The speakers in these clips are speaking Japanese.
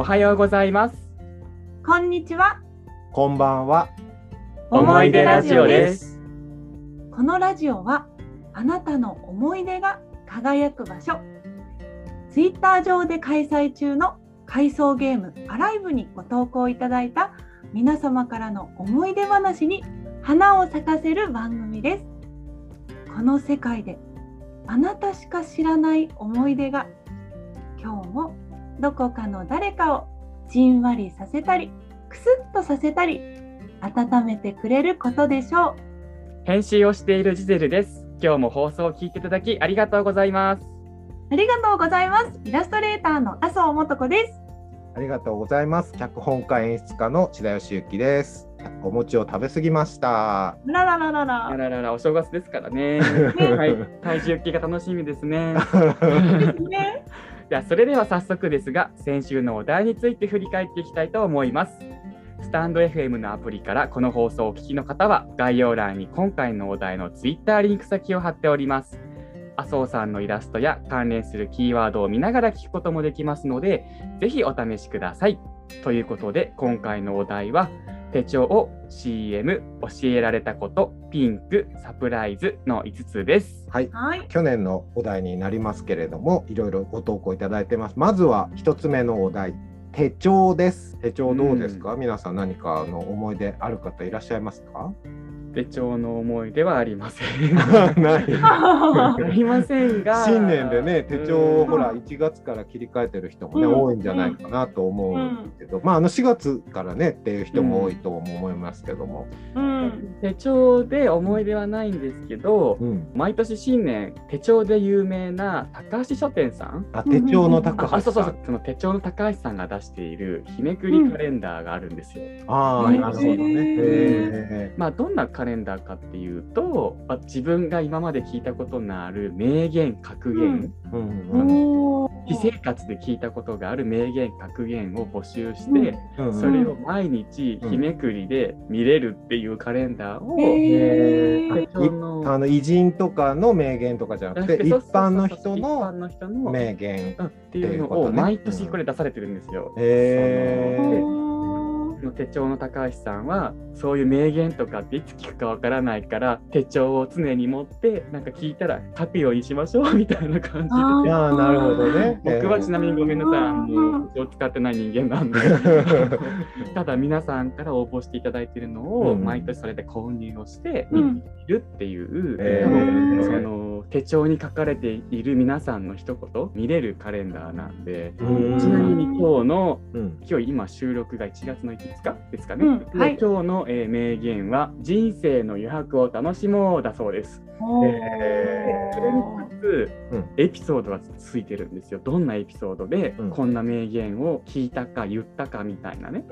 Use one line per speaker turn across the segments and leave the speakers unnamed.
おはようございます。
こんにちは。
こんばんは。
思い出ラジオです。
このラジオはあなたの思い出が輝く場所。ツイッター上で開催中の回想ゲームアライブにご投稿いただいた皆様からの思い出話に花を咲かせる番組です。この世界であなたしか知らない思い出が今日もどこかの誰かをじんわりさせたりくすっとさせたり温めてくれることでしょう。
編集をしているジゼルです。今日も放送を聞いていただきありがとうございます。
ありがとうございます。イラストレーターの麻生素子です。
ありがとうございます。脚本家演出家の千田義之です。お餅を食べ過ぎました。
らららら
あ
ら。
ららら、お正月ですからね。
ね
はい、体重計が楽しみですね。
ですね。
じゃあ、それでは早速ですが、先週のお題について振り返っていきたいと思います。スタンド FM のアプリからこの放送をお聞きの方は、概要欄に今回のお題の Twitter リンク先を貼っております。麻生さんのイラストや関連するキーワードを見ながら聞くこともできますので、ぜひお試しください。ということで、今回のお題は、手帳を CM 教えられたことピンクサプライズの5つです。
はい。
はい。
去年のお題になりますけれども、いろいろご投稿いただいてます。まずは一つ目のお題。手帳です。手帳どうですか、皆さん何かの思い出ある方いらっしゃいますか？
手帳の思い出はありません。
ない。
ありませんが。
新年でね、手帳をほら
うん
1月から切り替えてる人もね、
うん
多いんじゃないかなと思うけど、まああの4月からねっていう人も多いと思いますけども、
うん。
手帳で思い出はないんですけど、
うん、
毎年新年手帳で有名な高橋書店さん？
あ手帳の高
ああ
橋さ
そうそうんその手帳の高橋さんが出している日めくりカレンダーがあるんですよ。
ああ、
毎
なるほどね。
まあどんなカレンダーかっていうと、まあ、自分が今まで聞いたことのある名言格言、
ーうんうん。
私生活で聞いたことがある名言格言を募集して、
うん。
それを毎日日めくりで見れるっていうカレンダーを、
へー。
手帳の
あの偉人とかの名言とかじゃなくて一般の人
一般
の
の人の
名言。
うんっていうのを毎年これ出されてるんですよ。
へー。
そので
お
その手帳の高橋さんはそういう名言とかっていつ聞くかわからないから手帳を常に持ってなんか聞いたら書くようにしましょうみたいな感じで
あー
ああなるほどね。
僕はちなみにごめんなさい、あ
う
手帳使ってない人間なんでただ皆さんから応募してい。ただいているのを
うん
毎年それで購入をして
うん
見るっていう、
へ
多分
ー
その手帳に書かれている皆さんの一言見れるカレンダーなんで
うん。
ちなみに今日の
うん。
今日今収録が1月の5日ですかね、
うんはい。
今日の、えー名言は「人生の余白を楽しもう」だそうです。
おー。
へ
それにかつ
うん。
エピソードがついてるんですよ。どんなエピソードで
うん。
こんな名言を聞いたか言ったかみたいなね。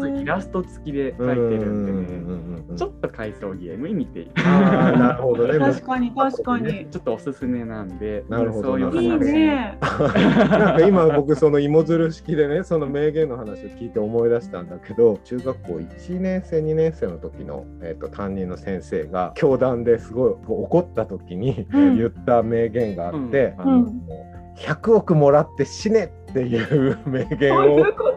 つイラスト付きで書いてるんでね、
ね
ちょっと回想ゲームに見てい
なるほどね。
確かに確かに。
ちょっとおすすめなんで、
なるほど。
そういう
いね。
なんか今僕その芋づる式でねその名言の話を聞いて思い出したんだけど中学校1年生2年生の時の、えー、と担任の先生が教壇ですごい怒った時に
うん。
言った名言があって、
うん。
あの
うん。
もう100億もらって死ねっていう名言
どうい
を
うこと？
あの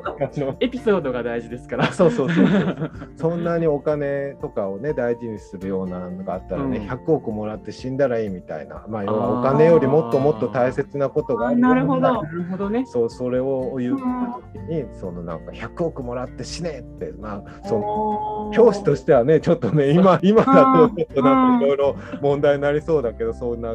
エピソードが大事ですから。
そうそうそうそう。そんなにお金とかをね大事にするようなのがあったらね、
うん。
100億もらって死んだらいいみたいな、まあ、要はお金よりもっともっと大切なことがある
な。るほど
なるほど。ね。
そうそれを言った時に、そのなんか100億もらって死ねってまあその教師としてはねちょっとね今今だとちょっとなん
うん。
かいろいろ問題になりそうだけどそんな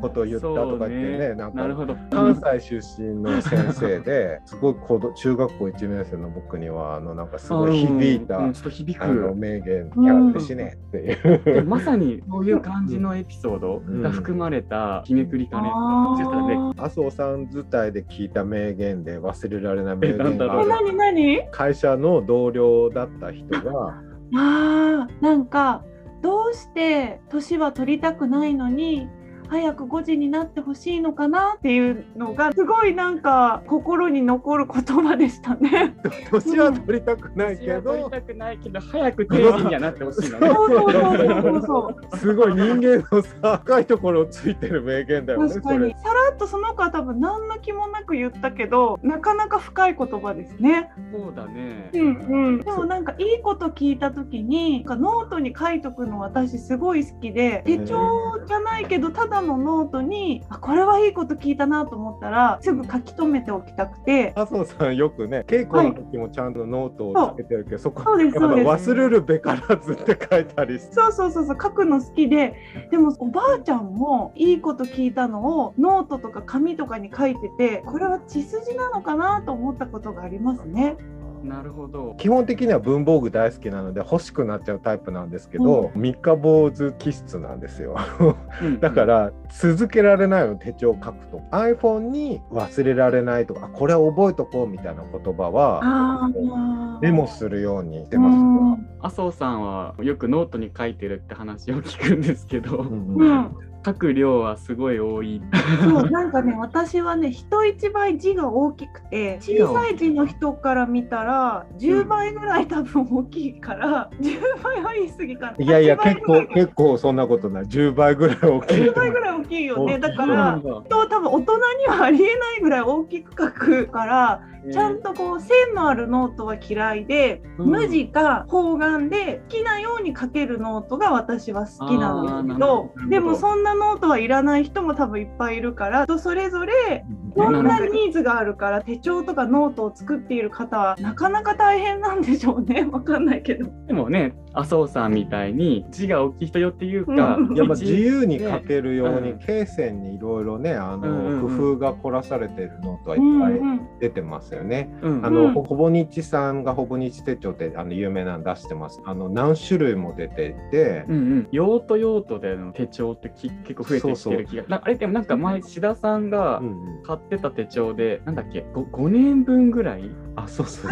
ことを言ったとか言ってねなんか
なるほど。
関西出身の先生ですごい子ど中学校1年生の僕には。あのなんかすごい響いた、
うんうんちょっと響
あの
く。
名言
うん
やって死ねっていう。
でまさにそういう感じのエピソードが含まれた日めくりカレ
麻生さん自体で聞いた名言で忘れられない名言がある。
なになに
会社の同僚だった人が
あーなんかどうして年は取りたくないのに早く5時になってほしいのかなっていうのがすごいなんか心に残る言葉でしたね。
年は取りたくないけど、
たくないけど早く定時にはなってほしいのね。
そうそうそうそうそう。
すごい人間のさ深いところをついてる名言だよね。
確かにさらっとその子は多分何の気もなく言ったけどなかなか深い言葉ですね。
そうだね。
うんうん、でもなんかいいこと聞いた時になんかノートに書いとくの私すごい好きで手帳じゃないけどただのノートにあこれはいいこと聞いたなと思ったらすぐ書き留めておきたくて。
麻生さんよくね稽古の時もちゃんとノートをつけてるけど、そこ
そうです
やっぱ
そうです。
忘れるべからずって書いたりして。
そうそうそうそう書くの好きで。でもおばあちゃんもいいこと聞いたのをノートとか紙とかに書いててこれは血筋なのかなと思ったことがありますね。
なるほど。
基本的には文房具大好きなので欲しくなっちゃうタイプなんですけど、三日坊主気質なんですよ。
うん
だから続けられないの手帳書くと。iPhone に忘れられないとかあこれ覚えとこうみたいな言葉はメモするようにして
う
ます
ん。
麻生さんはよくノートに書いてるって話を聞くんですけど、
うんうん。
うん
書く量はすごい多い。
そうなんかね 私はね人一倍字が大きくて小さい字の人から見たら10倍ぐらい多分大きいから、10倍は言い過ぎかな。い
やいや
8倍
結構結構そんなことない。10倍ぐらい大きい。
10倍ぐらい大きいよね。だから
んだ。
と多分大人にはありえないぐらい大きく書くからちゃんとこう線のあるノートは嫌いで、
うん。
無地か方眼で好きなように書けるノートが私は好きなんですけどでもそんなノートはいらない人も多分いっぱいいるから人それぞれいろんなニーズがあるから手帳とかノートを作っている方はなかなか大変なんでしょうね。わかんないけど。
でもね、麻生さんみたいに字が大きい人よっていうか、
うん
いやまあ
一
自由に書けるように
うん。
罫線にいろいろねあの工夫が凝らされてるノートはいっ
うん
ぱい
うん。
出てますよね。
うん
あの、
うん
ほぼ日さんがほぼ日手帳ってあの有名なの出してます。あの何種類も出ていて、
うんうん、用途用途での手帳ってき結構増えてきてる気がなあれでもなんか前志田さんが
うんうん
買ってた手帳で、なんだっけ 5, 5年分ぐらい
あそうそう。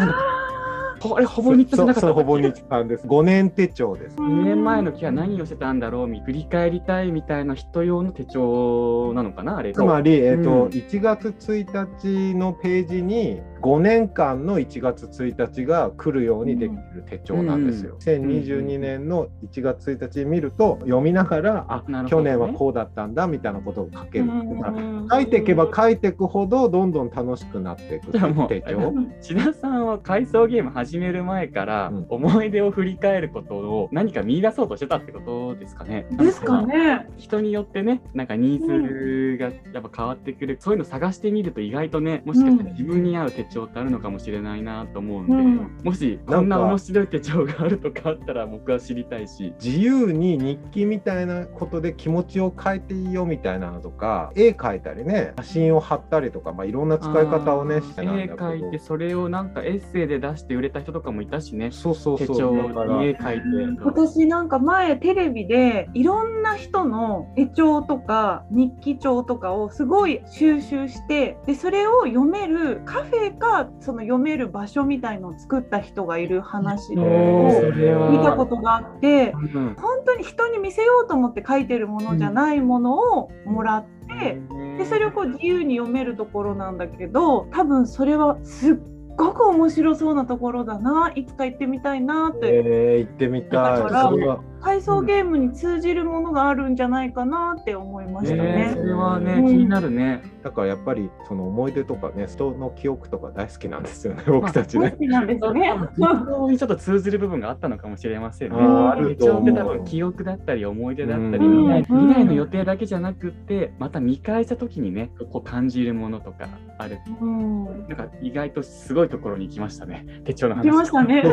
ほあれほぼ日じゃなかった？
そうそうほぼ日さんです。5年手帳です。
2年前の木は何をしてたんだろうみ振り返りたいみたいな人用の手帳なのかなあれ
つまり、えっ、と、
うん
1月1日のページに5年間の1月1日が来るようにできる手帳なんですよ。2022年の1月1日見ると読みながら、あ、
なるほどね
去年はこうだったんだみたいなことを書ける。
うん
書いていけば書いていくほどどんどん楽しくなっていく手帳。
志田さんは回想ゲーム始める前から
うん
思い出を振り返ることを何か見出そうとしてたってことですかね。
ですかね。
人によってねなんかニーズがやっぱ変わってくる、そういうの探してみると意外とねもしかしたら自分に合う手帳ってあるのかもしれないなと思うんで、
うん
もしこんな面白い手帳があるとかあったら僕は知りたいし。
自由に日記みたいなことで気持ちを変えていいよみたいなのとか絵描いたりね写真を貼ったりとか、まあ、いろんな使い方をねしてなんだ
絵
けど
描いてそれをなんかエッセイで出して売れた人とかもいたしね
そうそうそう
手帳に絵描いて。
私なんか前テレビでいろんな人の手帳とか日記帳とかをすごい収集してでそれを読めるカフェかその読める場所みたいのを作った人がいる話
お
を見たことがあって
うん。
本当に人に見せようと思って書いてるものじゃないものをもらって。でそれをこう自由に読めるところなんだけど多分それはすっごく面白そうなところだないつか行ってみたいなって、
えー、行ってみたい。
だから回想ゲームに通じるものがあるんじゃないかなって思いました
ね
ね。
それはね、
うん
気になるね。
だからやっぱりその思い出とかね人の記憶とか大好きなんですよね僕たちね
大好。きなんですね。
本当にちょっと通ずる部分があったのかもしれませんね。
あると思う
分記憶だったり思い出だったり、
うん
未来
うん
未来の予定だけじゃなくってまた見返した時にねこう感じるものとかある
うん、
なんか意外とすごいところに行きましたね手帳の話
来ましたね。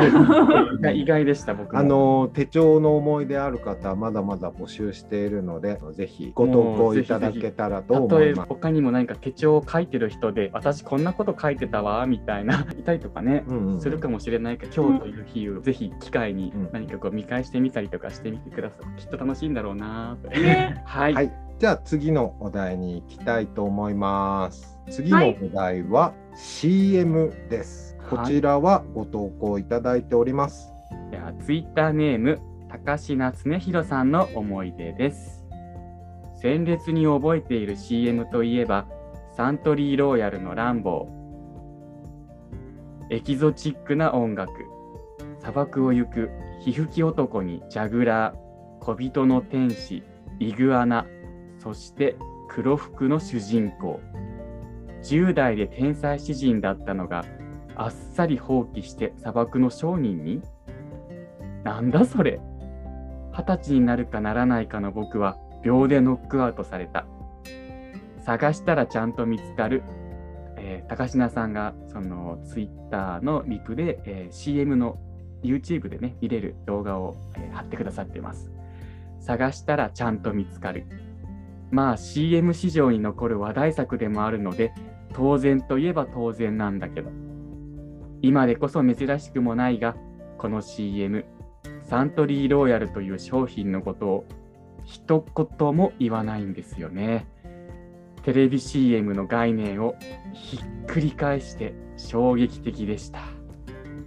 意外 意外でした僕も
あの手帳の思い出ある方まだまだ募集しているのでぜひご投稿いただけたらと思います。
ば他にも何か手帳を書いてる人で私こんなこと書いてたわみたいな いたりとかね、
うんうん
するかもしれないから今日という日をぜひ機会に
うん
何かこう見返してみたりとかしてみてください、きっと楽しいんだろうな はい、
はい、じゃあ次のお題に行きたいと思います。次のお題は CM です。
はい
こちらはご投稿いただいております。
ではツイッターネーム高階恒弘さんの思い出です。鮮烈に覚えている CM といえばサントリーローヤルのランボー。エキゾチックな音楽。砂漠を行く皮膚き男にジャグラー。小人の天使イグアナ。そして黒服の主人公。10代で天才詩人だったのがあっさり放棄して砂漠の商人に？なんだそれ。二十歳になるかならないかの僕は秒でノックアウトされた。探したらちゃんと見つかる、えー高階さんがそのツイッターのリプで、えー CM の YouTube でね見れる動画を、えー貼ってくださっています。探したらちゃんと見つかる。まあ CM 市場に残る話題作でもあるので当然といえば当然なんだけど。今でこそ珍しくもないがこの CM サントリーローヤルという商品のことを一言も言わないんですよね。テレビ CM の概念をひっくり返して衝撃的でした。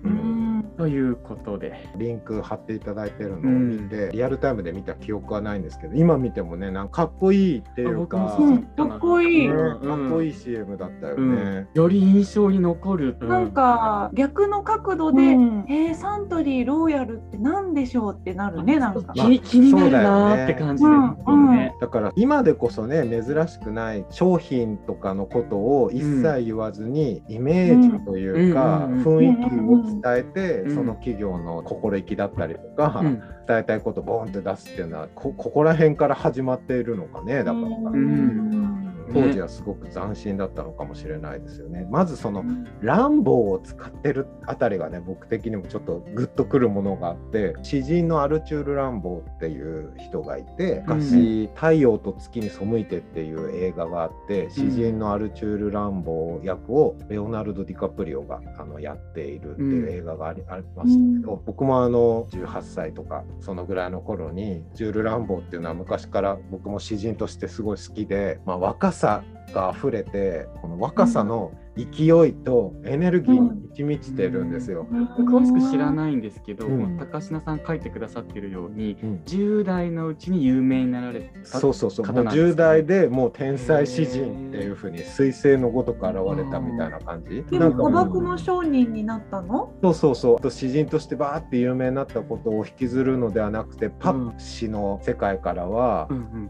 うん。
ということで。
リンク貼っていただいてるのを見て、リアルタイムで見た記憶はないんですけど今見てもねなんかかっこいいっていうか
かっこいい。
ね
うん。
かっこいい CM だったよ
うん。
ね。
より印象に残る、うん。
なんか逆の角度で、
うん。
えーサントリーローヤルって何でしょうってなるねなんか。
気に気になるなーって感じで、
そうだよね
だから今でこそね珍しくない商品とかのことを一切言わずに、イメージというか、
うん。
雰囲気を伝えて、
うん。
その企業の心意気だったりとか、
うん。
伝えたいことをボーンって出すっていうのはこここら辺から始まっているのかねだから、
ん
当時はすごく斬新だったのかもしれないですよね。まずそのランボーを使ってるあたりがね僕的にもちょっとグッとくるものがあって詩人のアルチュール・ランボーっていう人がいて昔「太陽と月に背いて」っていう映画があって詩人のアルチュール・ランボー役をレオナルド・ディカプリオがあのやっているっていう映画があり,、ありましたけど僕もあの18歳とかそのぐらいの頃にジュール・ランボーっていうのは昔から僕も詩人としてすごい好きで、まあ、若さが溢れてこの若さの勢いとエネルギーに満ち満ちてるんですよ。
詳しく知らないん。ですけど、
うん。
高階さん。書いてくださってるように、
うん。
10代のうちに有名になられた
そうそうそうもう10代でもう天才詩人っていうふうに彗星のごとく現れたみたいな感じ
でも砂漠の商人になったの？
そうそうそうと詩人としてバーって有名になったことを引きずるのではなくてパッシの世界からは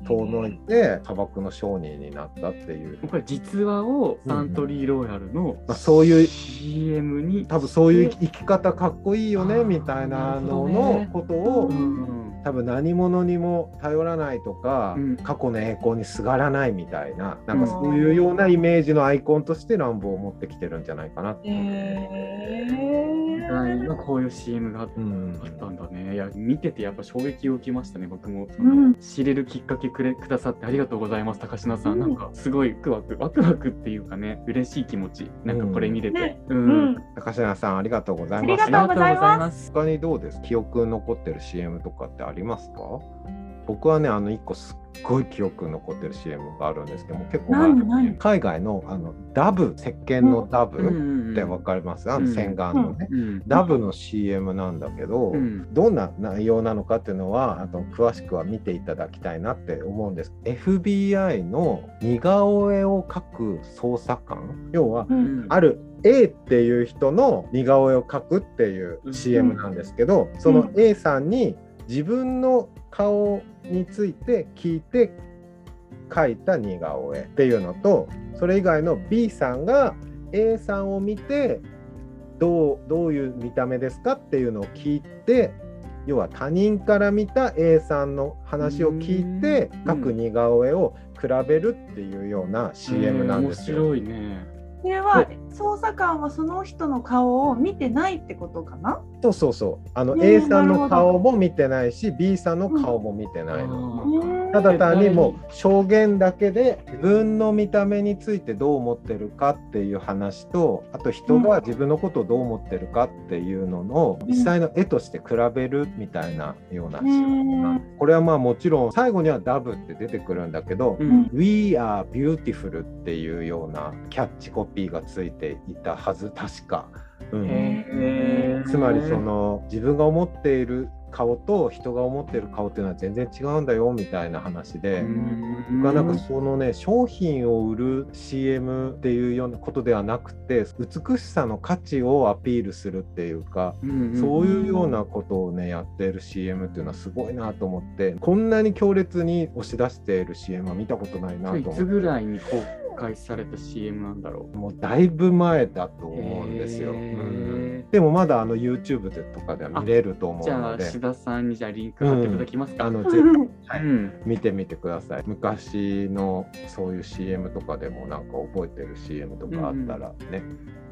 遠のいて砂漠の商人になったっていう
これ実話をサントリーローヤルの
まあそういう
CM に
多分そういう生き方かっこいいよねみたいなののことを
うん
多分何者にも頼らないとか、
うん。
過去の栄光にすがらないみたいななんかそういうようなイメージのアイコンとして乱暴を持ってきてるんじゃないかなって。
え
はいまあこういう CM があっ
うん
たんだね。いや見ててやっぱ衝撃を受けましたね。僕もそ
うん
の知れるきっかけくれくださってありがとうございます高階さん。
うん
なんかすごいワクワクワクワクっていうかね嬉しい気持ちなんかこれ見れて。
ね
う。
うんん。
高階さんありがとうござい
あり
ます。
がとうございます
す。
他にどうです？記憶に残ってる CM とかってありますか？僕はねあの一個すっごい記憶に残ってる CM があるんですけども結構海外のあのダブ石鹸のダブ
うん
ってわかります、あ
うん。
の洗顔のね、
うん。
ダブの CM なんだけど、
うん。
どんな内容なのかっていうのはあと詳しくは見ていただきたいなって思うんです。FBI の似顔絵を描く捜査官？要は
うん。
ある A っていう人の似顔絵を描くっていう
うん。
CM なんですけど、その A さんに自分の顔について聞いて描いた似顔絵っていうのとそれ以外の B さんが A さんを見てどうどういう見た目ですかっていうのを聞いて要は他人から見た A さんの話を聞いて
うん
描く似顔絵を比べるっていうような CM なんですよ。
面白いね。
それは捜査官はその人の顔を見てないってことかな？
そうそうそうあの A さんの顔も見てないし B さんの顔も見てないの。
うん
ただ単にもう証言だけで自分の見た目についてどう思ってるかっていう話とあと人が自分のことをどう思ってるかっていうのの実際の絵として比べるみたいなような CM なんですこれはまあもちろん最後にはダブって出てくるんだけど
うん。
We are beautiful っていうようなキャッチコピーがついていたはず確か。うんつまりその自分が思っている顔と人が思ってる顔っていうのは全然違うんだよみたいな話で。僕はなんかそのね商品を売る CM っていうようなことではなくて美しさの価値をアピールするっていうか、そういうようなことをねやっている CM っていうのはすごいなと思ってこんなに強烈に押し出している CM は見たことないなと思って。い
つぐらいに公開された CM なんだろ
うもうだいぶ前だと思うんですよ。うんでもまだあの YouTube でとかでは見れると思うので。
じゃあ、志田さんにじゃあリンク貼っていただきますか。
うん、あのぜひ、はい、うん、見てみてください。昔のそういう CM とかでもなんか覚えてる CM とかあったらね、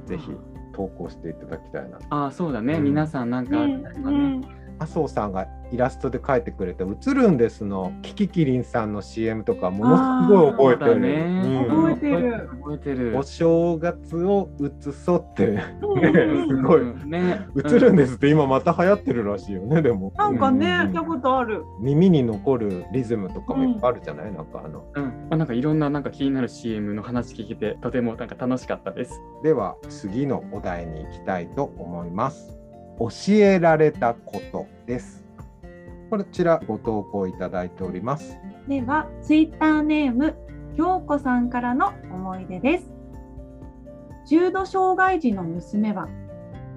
うん、ぜひ投稿していただきたいな。
あそうだね、皆さんなんかあったらね。
麻生さんがイラストで描いてくれた「映るんです」のキキキリンさんの CM とかものすごい覚えてる。
ねうん、覚えてる。
覚えてる。
お正月を映そうって、ね、すごい、ね、映るんですって今また流行ってるらしいよねでも。
なんかね、聞いたことある。
耳に残るリズムとかもいっぱいあるじゃない、うん、なんかあの。
うん。あなんかいろんななんか気になる CM の話聞けてとてもなんか楽しかったです。
では次のお題に行きたいと思います。教えられたことです。こちらご投稿いただいております。
では、ツイッターネーム、京子さんからの思い出です。重度障害児の娘は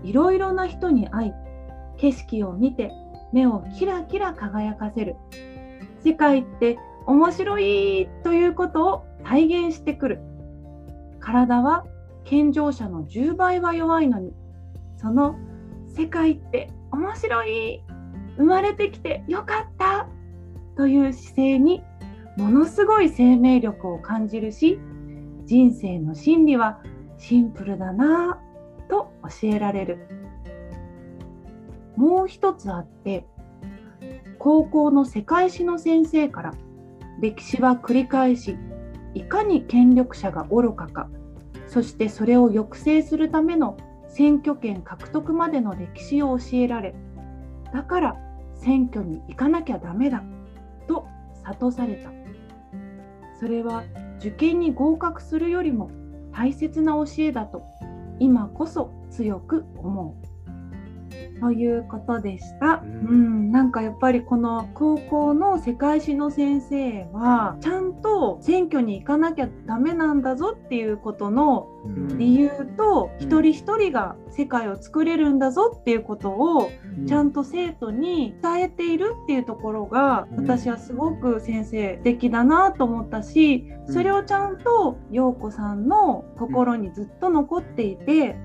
いろいろな人に会い、景色を見て目をキラキラ輝かせる。世界って面白いということを体現してくる。体は健常者の10倍は弱いのに、その世界って面白い。生まれてきてよかった。という姿勢にものすごい生命力を感じるし人生の真理はシンプルだな。ぁと教えられる。もう一つあって高校の世界史の先生から歴史は繰り返しいかに権力者が愚かかそしてそれを抑制するための選挙権獲得までの歴史を教えられだから選挙に行かなきゃダメだと諭された。それは受験に合格するよりも大切な教えだと今こそ強く思う。ということでした、うん、うん、なんかやっぱりこの高校の世界史の先生はちゃんと選挙に行かなきゃダメなんだぞっていうことの理由と、うん、一人一人が世界を作れるんだぞっていうことをちゃんと生徒に伝えているっていうところが、私はすごく先生的だなと思ったしそれをちゃんと陽子さんの心にずっと残っていて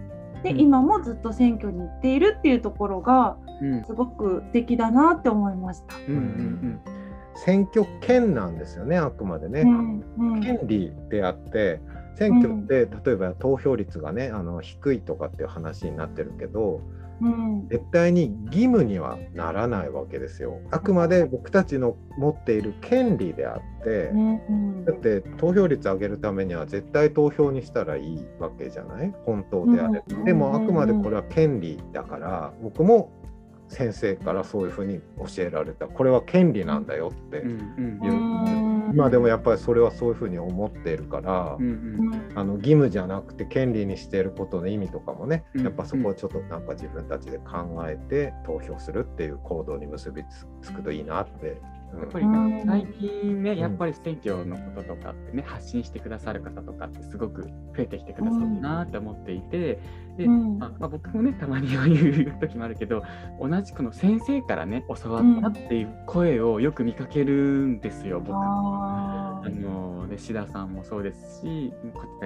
で、うん、今もずっと選挙に行っているっていうところが、すごく素敵だなって思いました。うんうんうん。
選挙権なんですよねあくまでね、うんうん、権利であって選挙って、例えば投票率がねあの低いとかっていう話になってるけど、うん、絶対に義務にはならないわけですよ。あくまで僕たちの持っている権利であって、だって投票率上げるためには絶対投票にしたらいいわけじゃない？本当であれば。でもあくまでこれは権利だから僕も先生からそういうふうに教えられた。これは権利なんだよっていう、うんうん、今でもやっぱりそれはそういうふうに思っているから、うんうん、あの義務じゃなくて権利にしていることの意味とかもねやっぱそこはちょっとなんか自分たちで考えて投票するっていう行動に結びつくといいなって。
やっぱり最近ね、やっぱり選挙のこととかってね、発信してくださる方とかってすごく増えてきてくださるなって思っていて、で、まあ、まあ、僕もね、たまには言う時もあるけど、同じこの先生からね、教わったっていう声をよく見かけるんですよ、僕。あので志田さんもそうですし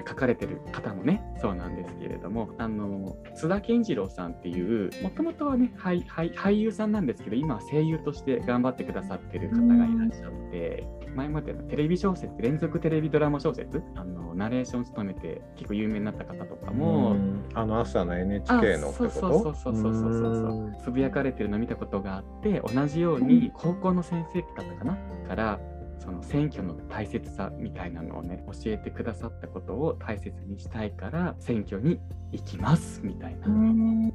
書かれてる方もねそうなんですけれどもあの津田健次郎さんっていうもともとはね俳俳優さんなんですけど今は声優として頑張ってくださってる方がいらっしゃって。前までのテレビ小説連続テレビドラマ小説あのナレーションを務めて結構有名になった方とかも
あの朝の NHK の
そうそうそうそうそうそうそう。つぶやかれてるの見たことがあって同じように高校の先生だったかな？からその選挙の大切さみたいなのをね教えてくださったことを大切にしたいから選挙に行きますみたいな。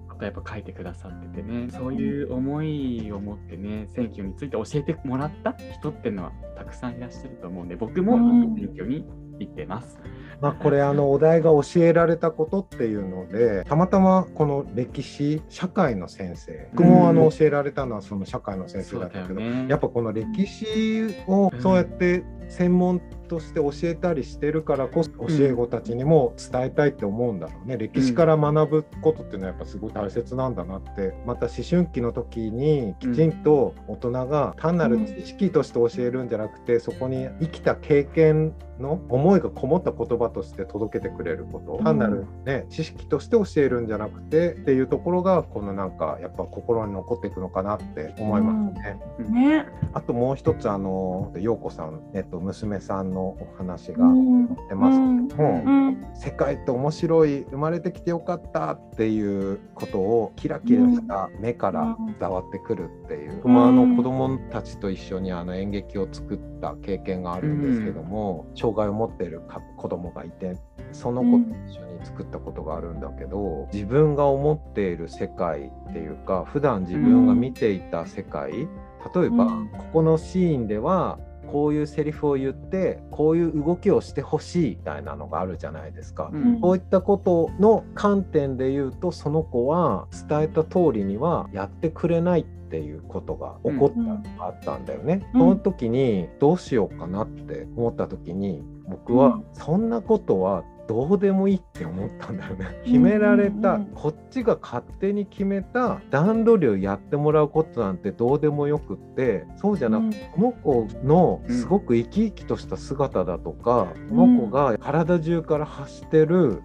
ことやっぱ書いてくださっててね。そういう思いを持ってね選挙について教えてもらった人っていうのはたくさんいらっしゃると思うんで僕も選挙に言ってます。
まあこれあのお題が教えられたことっていうのでたまたまこの歴史社会の先生僕もあの教えられたのはその社会の先生だったけど、
ね。
やっぱこの歴史をそうやって専門として教えたりしてるからこそ教え子たちにも伝えたいって思うんだろうね、歴史から学ぶことっていうのはやっぱすごい大切なんだなって。また思春期の時にきちんと大人が単なる知識として教えるんじゃなくてそこに生きた経験の思いがこもった言葉として届けてくれること。単なる、ね、知識として教えるんじゃなくてっていうところがこのなんかやっぱ心に残っていくのかなって思いますね。
ね。
あともう一つあの陽子さん、えっと、娘さんのお話が
うん。
載ってますけども、
うん。
世界って面白い生まれてきてよかったっていうことをキラキラした目から伝わってくるっていう、僕もあの子供たちと一緒にあの演劇を作った経験があるんですけども、障害を持っているか子供がいてその子と一緒に作ったことがあるんだけど、自分が思っている世界っていうか普段自分が見ていた世界、例えば、
うん
ここのシーンではこういうセリフを言ってこういう動きをしてほしいみたいなのがあるじゃないですか。
うん
こういったことの観点で言うとその子は伝えた通りにはやってくれないっていうことが起こったのがあったんだよね。
うん。
その時にどうしようかなって思った時に僕は
うん。
そんなことはどうでもいいって思ったんだよね。決められた、こっちが勝手に決めた段取りをやってもらうことなんてどうでもよくってそうじゃなくて、この子のすごく生き生きとした姿だとか、
ん。
この子が体中から発してる、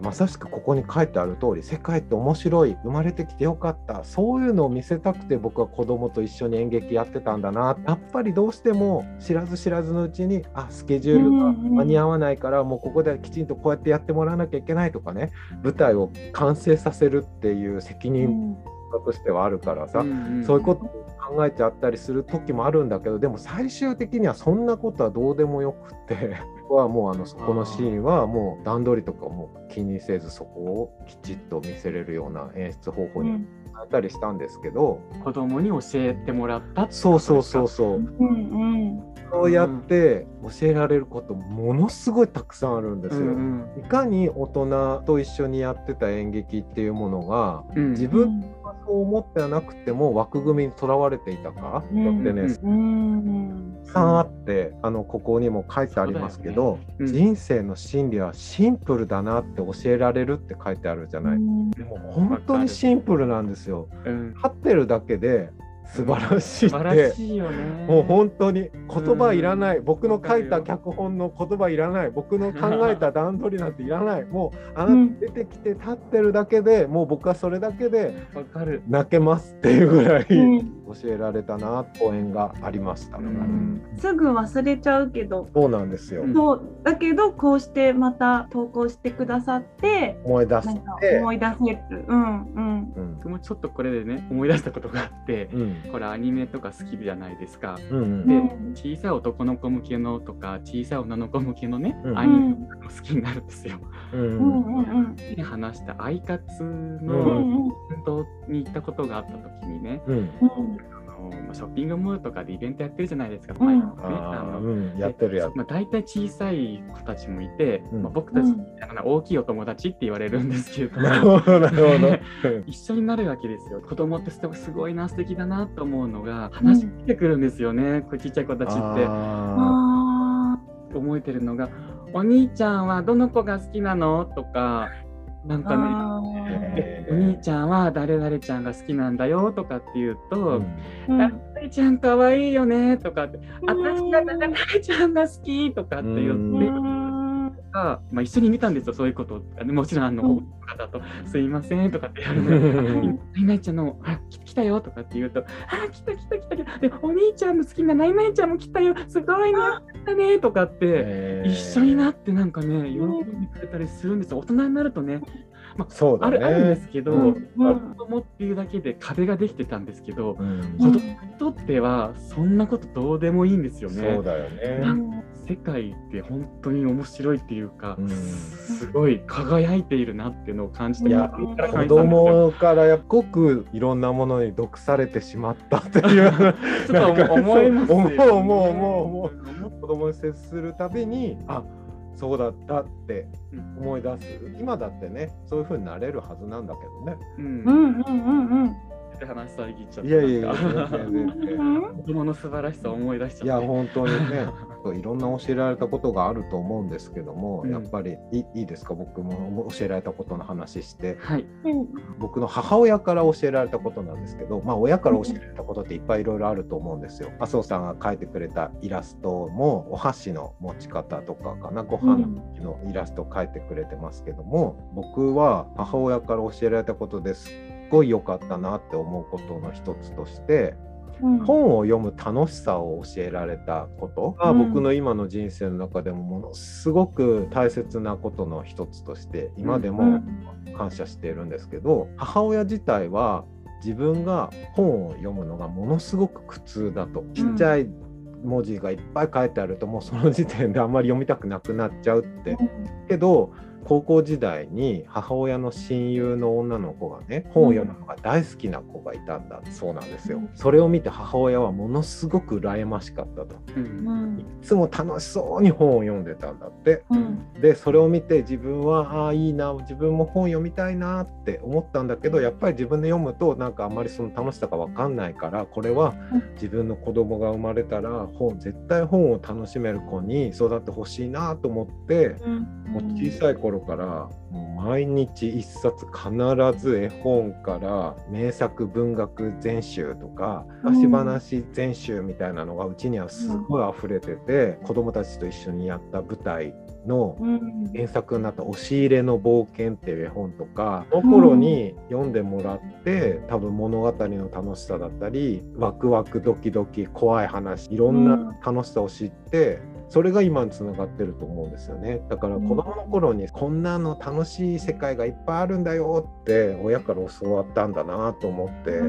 まさしくここに書いてある通り世界って面白い生まれてきてよかったそういうのを見せたくて僕は子供と一緒に演劇やってたんだな。やっぱりどうしても知らず知らずのうちにあスケジュールが間に合わないからもうここできちんとこうやってやってもらわなきゃいけないとかね舞台を完成させるっていう責任としてはあるからさ、
ん
そういうことを考えちゃったりする時もあるんだけどでも最終的にはそんなことはどうでもよくって 僕はもうあのそこのシーンはもう段取りとかも気にせずそこをきちっと見せれるような演出方法に変えたりしたんですけど、
子供に教えてもらったって
そうそうそう
う。
そう。
うんうん
そうやって教えられることものすごいたくさんあるんですよ。
うん
いかに大人と一緒にやってた演劇っていうものが
うん。
自分はそう思ってはなくても枠組みにとらわれていたか、
うん。
でね、
うん。
たくさんあってあのここにも書いてありますけど、
うん。
人生の真理はシンプルだなって教えられるって書いてあるじゃない、でも本当にシンプルなんですよ。
うん。
立ってるだけで素晴らしいって、
しいよね。
もう本当に言葉いらない、
うん。
僕の書いた脚本の言葉いらない。僕の考えた段取りなんていらない。もうあな
うん
た出てきて立ってるだけでもう僕はそれだけで
わかる。
泣けますっていうぐらい。
うん
教えられたな講演がありました、
うん。
すぐ忘れちゃうけど。
そうなんですよ、
うん
そう。だけどこうしてまた投稿してくださって
思い出し
なんか
て
思い出せる。うんうん。
うん。
僕もちょっとこれでね思い出したことがあって、
うん。
これアニメとか好きじゃないですか。
うんうん。
で
うん。
小さい男の子向けのとか小さい女の子向けのね、
うん。
アニメとかも好きになるんですよ。
うん。
うんうんうん
で話したアイカツ
う
の
うん。
イベントに行ったことがあった時にね、
うん。
うん。
あのまあショッピングモールとかでイベントやってるじゃないですか、
うん。
毎日ね
あー
あの
うんやってるやつ。
でまあ、大体小さい子たちもいて、
うん。
まあ、僕たち、
うん。
大きいお友達って言われるんですけれど も 一緒になるわけですよ。子供ってすごいな素敵だなと思うのが話してくるんですよね、こうちっちゃい子たちって。
あ
あ
覚えてるのが「お兄ちゃんはどの子が好きなの?」とかなん
ー
かねお兄ちゃんは誰々ちゃんが好きなんだよとかって言うと
ー「
ーうん
あ誰ちゃんかわいいよね」とかって「私が誰々ちゃんが好き」とかって言
うん
って
うん
が、まあ、一緒に見たんですよそういうこともちろんあの、
うん
方と「すいません」とかってやるのよ。ナイちゃんの、あ、き来たよとかって言うと、あ、来た来た来た来た。で、お兄ちゃんの好きなナイナイちゃんも来たよ。すごいね。来たね。とかって、
えー
一緒になってなんかね、喜んでくれたりするんですよ。大人になるとね、
そうだね
あるあるんですけど、
うんうん
子供っていうだけで壁ができてたんですけど、
うん
子供にとってはそんなことどうでもいいんですよね。
そうだよ
な
ね。
世界って本当に面白いっていうか、
うん。
すごい輝いているなっていうのを感じて
いや
子供から
やっごくいろんなものに毒されてしまったっていう。
ちょっと思いますよ、ね。
思う思う思う思う子供に接するたびにあそうだったって
うん
思い出す今だってねそういう風になれるはずなんだけどね
うん
うんうんうんうん
って話遮っちゃった
いやいやいや
子供の素晴らしさを思い出しち
い
ゃって
や本当にねいろんな教えられたことがあると思うんですけども、
うん。
やっぱりいいいですか？僕も教えられたことの話して。
はい。
うん
僕の母親から教えられたことなんですけど、まあ、親から教えられたことっていっぱいいろいろあると思うんですよ。麻生さんが描いてくれたイラストもお箸の持ち方とかかな？ご飯のイラスト描いてくれてますけども、僕は母親から教えられたことですっごい良かったなって思うことの一つとして
うん。
本を読む楽しさを教えられたことが
うん。
僕の今の人生の中でもものすごく大切なことの一つとして今でも
うん。
感謝しているんですけど母親自体は自分が本を読むのがものすごく苦痛だとちっちゃい文字がいっぱい書いてあるともうその時点であんまり読みたくなくなっちゃうって。けど高校時代に母親の親友の女の子がね本を読むのが大好きな子がいたんだそうなんですよ。
うん。
それを見て母親はものすごく羨ましかったと。
うん。
うん。
いつも楽しそうに本を読んでたんだって。
うん。
でそれを見て自分はああいいな自分も本読みたいなって思ったんだけどやっぱり自分で読むとなんかあんまりその楽しさが分かんないからこれは
うん。
自分の子供が生まれたら本絶対本を楽しめる子に育ってほしいなと思ってもう小さい頃から毎日一冊必ず絵本から名作文学全集とか
うん。
昔話全集みたいなのがうちにはすごい溢れてて子供たちと一緒にやった舞台の
うん。
原作になった「押し入れの冒険」っていう絵本とかその頃に読んでもらって多分物語の楽しさだったりワクワクドキドキ怖い話いろんな楽しさを知ってそれが今につながってると思うんですよね。だから子供の頃にこんなの楽しい世界がいっぱいあるんだよって親から教わったんだなと思って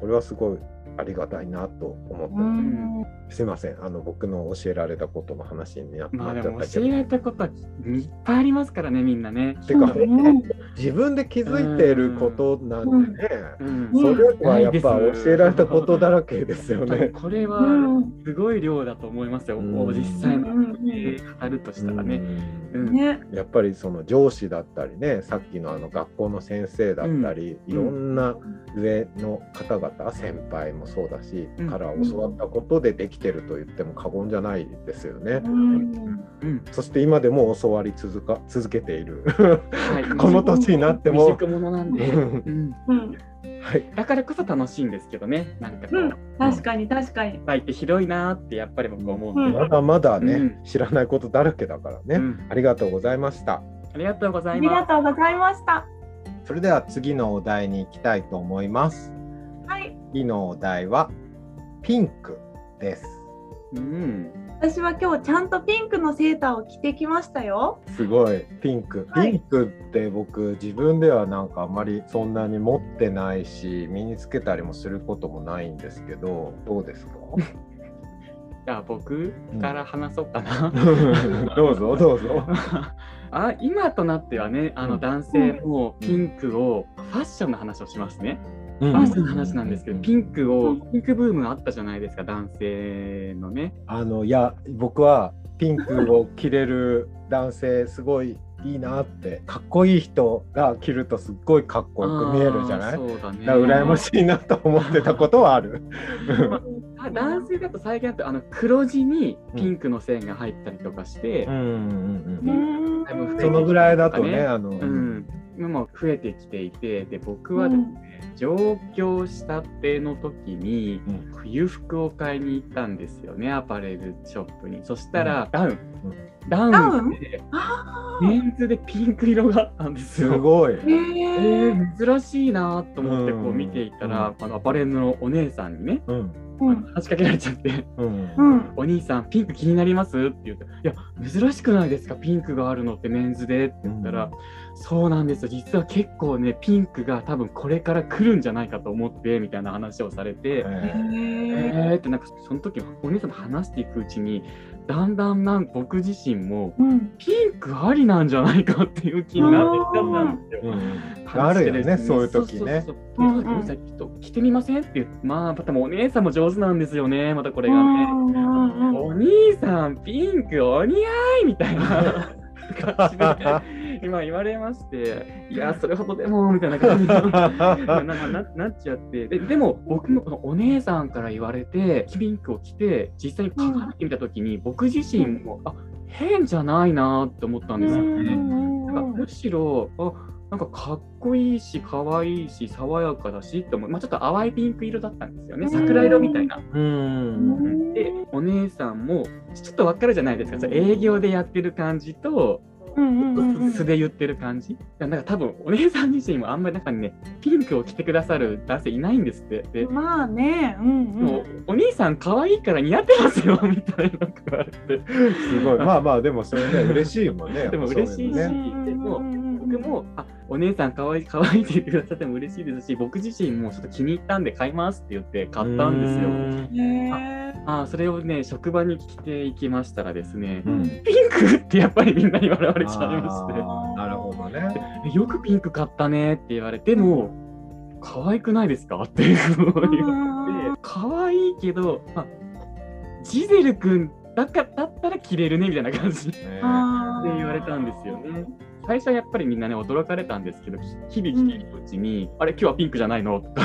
それはすごいありがたいなと思って。
う
ます
ん
すいません。あの僕の教えられたことの話にな
まあで
なっちゃったけ
教えられたことはいっぱいありますからねみんなね。
てか、
うん
自分で気づいていることなんてね、
うん。
それはやっぱ教えられたことだらけですよね。
これは
うん。
すごい量だと思いますよ、
うん。
実際の
うん
語るとしたらね。
ね
やっぱりその上司だったりねさっきのあの学校の先生だったり、いろんな上の方々先輩もそうだし、
うん。
から教わったことでできてると言っても過言じゃないですよね。
うん。
うん。
そして今でも教わり続か 続けている。
はい。
この年になっても。
未熟者なんで、うん。
うん。
はい、
だからこそ楽しいんですけどね、なんかこう、
うん。確かに確かに。
世界って広いなーってやっぱり僕思うんで、
まだまだね、
うん。
知らないことだらけだからね、
うん。
ありがとうございました。
ありがとうござ
ありが
いま
とうございました。
それでは次のお題に行きたいと思います。
はい。
次のお題はピンクです。
す。うん、
私は今日ちゃんとピンクのセーターを着てきましたよ
すごいピンク。
はい
ピンクって僕自分ではなんかあんまりそんなに持ってないし身につけたりもすることもないんですけどどうですか？
じゃあ僕から話そうかな。
どうぞ どうぞ。
あ今となってはね、あ
うん
の男性もピンクを、ファッションの話をしますね。
フ
ファッションの話なんですけど、ピンクを、
うん。
ピンクブームあったじゃないですか、男性のね。
あのいや僕はピンクを着れる男性すごいいいなってかっこいい人が着るとすっごいかっこよく見えるじゃない？
そうだね。
だから羨ましいなと思ってたことはある。
あ 男性だと最近だとあの黒地にピンクの線が入ったりとかして、
そのぐらいだとね、あの、
うん、今も増えてきていてで僕はですね、上京したての時に
うん。
冬服を買いに行ったんですよねアパレルショップに。そしたら、ダウン、
うん。
ダ
ダウン？
で
あ
メンズでピンク色があったんですよ。
すごい。
え
ー。
ー、珍しいなと思ってこ
う
うん見ていたら、あのアパレルのお姉さんにね、話しかけられちゃって。お兄さん、ピンク気になります？って言って、いや、珍しくないですか、ピンクがあるのってメンズで。って言ったら、そうなんですよ、実は結構ね、ピンクが多分これから来るんじゃないかと思って、みたいな話をされて、
え
へー。
えーって、なんかその時お姉さんと話していくうちに、だんだんなん僕自身も、
うん
ピンクありなんじゃないかっていう気になってきたんですよ。
うんあるよね、そういう時ね。
そうそうそう
うんうん
お兄さんちょっと着てみませんって言って、まあ、多分お姉さんも上手なんですよね、またこれがね。お兄さん、ピンクお似合いみたいな。な感じで今言われましていやそれほどでもみたいな感じで ななななっちゃって。ででも僕もこのお姉さんから言われてピンクを着て実際に鏡見てみた時に、僕自身もあ変じゃないなって思ったんですよ。ね。なんかむしろあなんかかっこいいし可愛いし爽やかだしって思う、まあ、ちょっと淡いピンク色だったんですよね。桜色みたいな。
うん。
でお姉さんもちょっとわかるじゃないですか。営業でやってる感じと素で言ってる感じ。なんか多分お姉さん自身もあんまり中にねピンクを着てくださる男性いないんですって。で
まあね、うんうん、
もうお兄さん可愛いから似合ってますよみたいなの言われて。
すごい。まあまあでもそれね嬉しいもんね。
でも嬉しいし、
そういうのね
でも僕もあお姉さん可愛い可愛いって言ってくださっても嬉しいですし僕自身もちょっと気に入ったんで買いますって言って買ったんですよ。
へー。
あそれをね職場に着ていきましたらですね、
うん。
ピンクってやっぱりみんなに笑われちゃいまして
なるほどね。
えよくピンク買ったねって言われても可愛くないですかっていうふうに言われて可愛いけど、まあ、ジゼル君だかだったら着れるねみたいな感じで言われたんですよね。最初はやっぱりみんなね驚かれたんですけど日々着ているうちに、あれ今日はピンクじゃないのとか。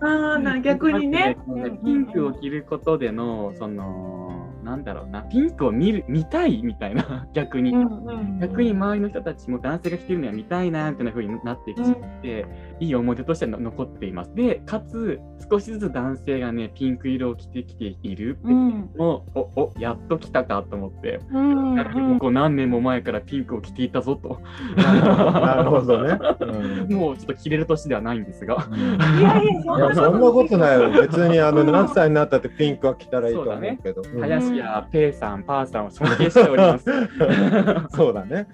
あ逆にね。
ピンクを着ることでのそのなんだろうなピンクを見る見たいみたいな 逆に、
うんうん
逆に周りの人たちも男性が着てるのは見たいなみたいな風になってきちゃって、いい思い出としての残っています。でかつ少しずつ男性がねピンク色を着てきているっていう
うん
おおやっと来たかと思って。
うん
やっぱりここ何年も前からピンクを着ていたぞと、
なるほどね。うん
もうちょっと着れる年ではないんですが、
いやいやそ
いやそんなことないよ。別にあの
うん
何歳になったってピンクは着たらいいと思うけど。うん
林家ペイさん、パーさんを尊敬しております。
そうだね。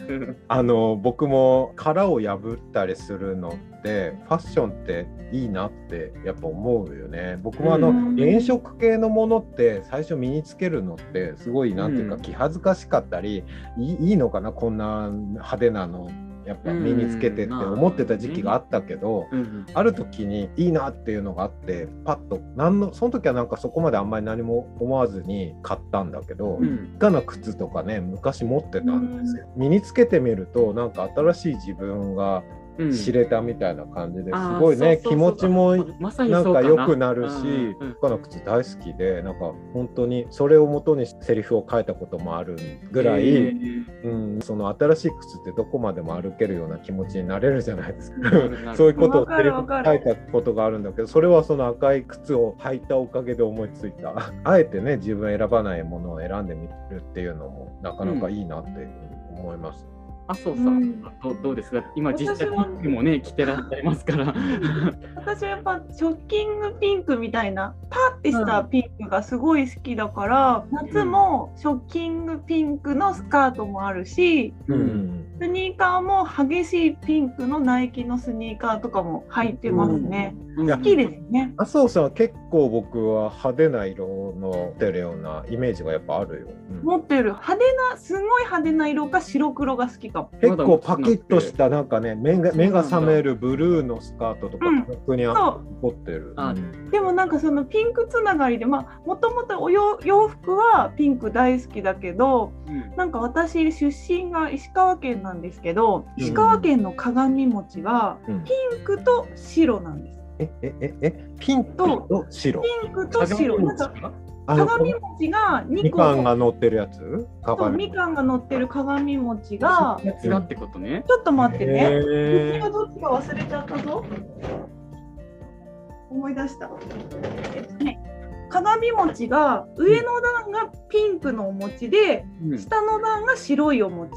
あの僕も殻を破ったりするのってファッションっていいなってやっぱ思うよね。僕もあの
うん。
原色系のものって最初身につけるのってすごいなんていうか
うん。
気恥ずかしかったり、いいいいのかなこんな派手なのやっぱ身につけてって思ってた時期があったけど。
うん。
ある時にいいなっていうのがあってパッと何のその時はなんかそこまであんまり何も思わずに買ったんだけど、
うん。
いかな靴とかね昔持ってたんですよ、身につけてみるとなんか新しい自分が
うん
知れたみたいな感じですごいね気持ちもな。んか良くなるし他の靴大好きでなんか本当にそれをもとにセリフを書いたこともあるぐらい、
え
うん、その新しい靴ってどこまでも歩けるような気持ちになれるじゃないですか。
ー
そういうことをセリフ書いたことがあるんだけどそれはその赤い靴を履いたおかげで思いついた。あえてね自分選ばないものを選んでみるっていうのもなかなかいいなって思います。
麻生さん、
う。ん。
どうどうですか？今実際ピンクもね着てらっしゃいますから。
私はやっぱショッキングピンクみたいなパッてしたピンクがすごい好きだから、夏もショッキングピンクのスカートもあるし
うん
スニーカーも激しいピンクのナイキのスニーカーとかも履いてますね。
うん。
や。
好きですね。
麻生さんは結構僕は派手な色の出るようなイメージがやっぱあるよ。うん。
持ってる。派手なすごい派手な色か白黒が好きかも。
結構パキッとしたなんかね目が目が覚めるブルーのスカートとか
うん。
逆に
そ
残ってる。
あ
うん。
でもなんかそのピンクつながりでまあもともとお洋洋服はピンク大好きだけど
うん。
なんか私出身が石川県なんですけど
うん
石川県の鏡餅は
うん
ピンクと白なんです。
ええええピンクと白。
ピンクと白鏡餅が？2
み
個
かんが乗ってるやつ？
そう
鏡
みかんが乗ってる鏡餅が
やつがってことね。
ちょっと待ってね。どっち
へ
がどっちか忘れちゃったぞ。思い出した。えっとね、鏡餅が上の段がピンクのお餅で、
うん
下の段が白いお餅。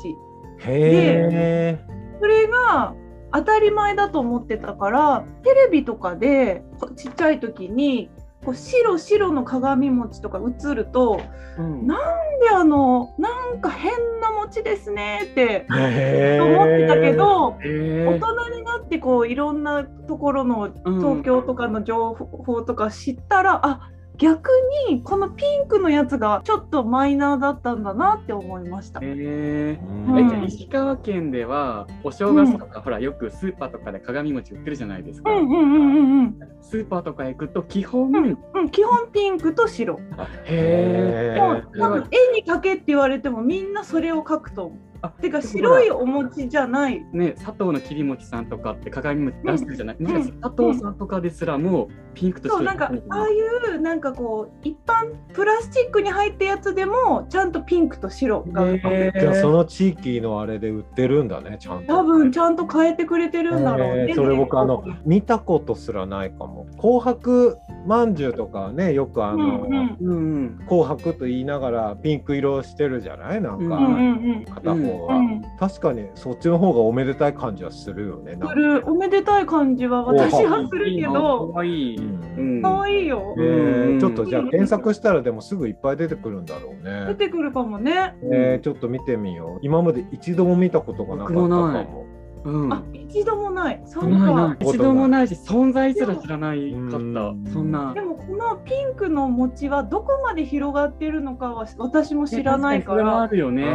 ー。へ
それが当たり前だと思ってたから、テレビとかでこちっちゃい時にこう白白の鏡餅とか映ると、
うん。
なんであのなんか変な餅ですねって思ってたけど。大
えー
人になってこういろんなところの
うん。
東京とかの情報とか知ったら、あ逆にこのピンクのやつがちょっとマイナーだったんだなって思いました。
えー
うん
うん
えじゃあ石川県ではお正月とか、ほらよくスーパーとかで鏡餅売ってるじゃないですか、
うんうんうんうんうん
スーパーとか行くと基本、
うんうん基本ピンクと白。
へ
でも
へ
ー
多分絵に描けって言われてもみんなそれを描くと思う。
あ
てか白いお餅じゃない。
ね、佐藤の切り餅さんとかって鏡餅出してるじゃない、
ん。
もしかして佐藤さんとかですらもピンクと
そう
白
ないんかああいうなんかこう一般プラスチックに入ったやつでもちゃんとピンクと白が、
へー
じゃあその地域のあれで売ってるんだねちゃんと。
多分ちゃんと変えてくれてるんだろう。ね。
えーそれ僕あの見たことすらないかも。紅白まんじゅうとかねよくあの、
うんうん。
うんうん。
紅白と言いながらピンク色してるじゃない？なんか、
うん
うんうん。
片方は、
うん
確かにそっちの方がおめでたい感じはするよね
するおめでたい感じは私はするけ
か
ど
わいい。うん
可愛いよ
え。ー
うん
ちょっとじゃあ検索したらでもすぐいっぱい出てくるんだろうね。
出てくるかもね。
えーちょっと見てみよう。今まで一度も見たことがなかったか
も。うん。
あ一度もない。そう
ないな
か。
い。一度もないし存在すら知らないかった。
うん。
そんな。
でもこのピンクの餅はどこまで広がってるのかは私も知らないか
それもあ
ら。
るよね。
うん。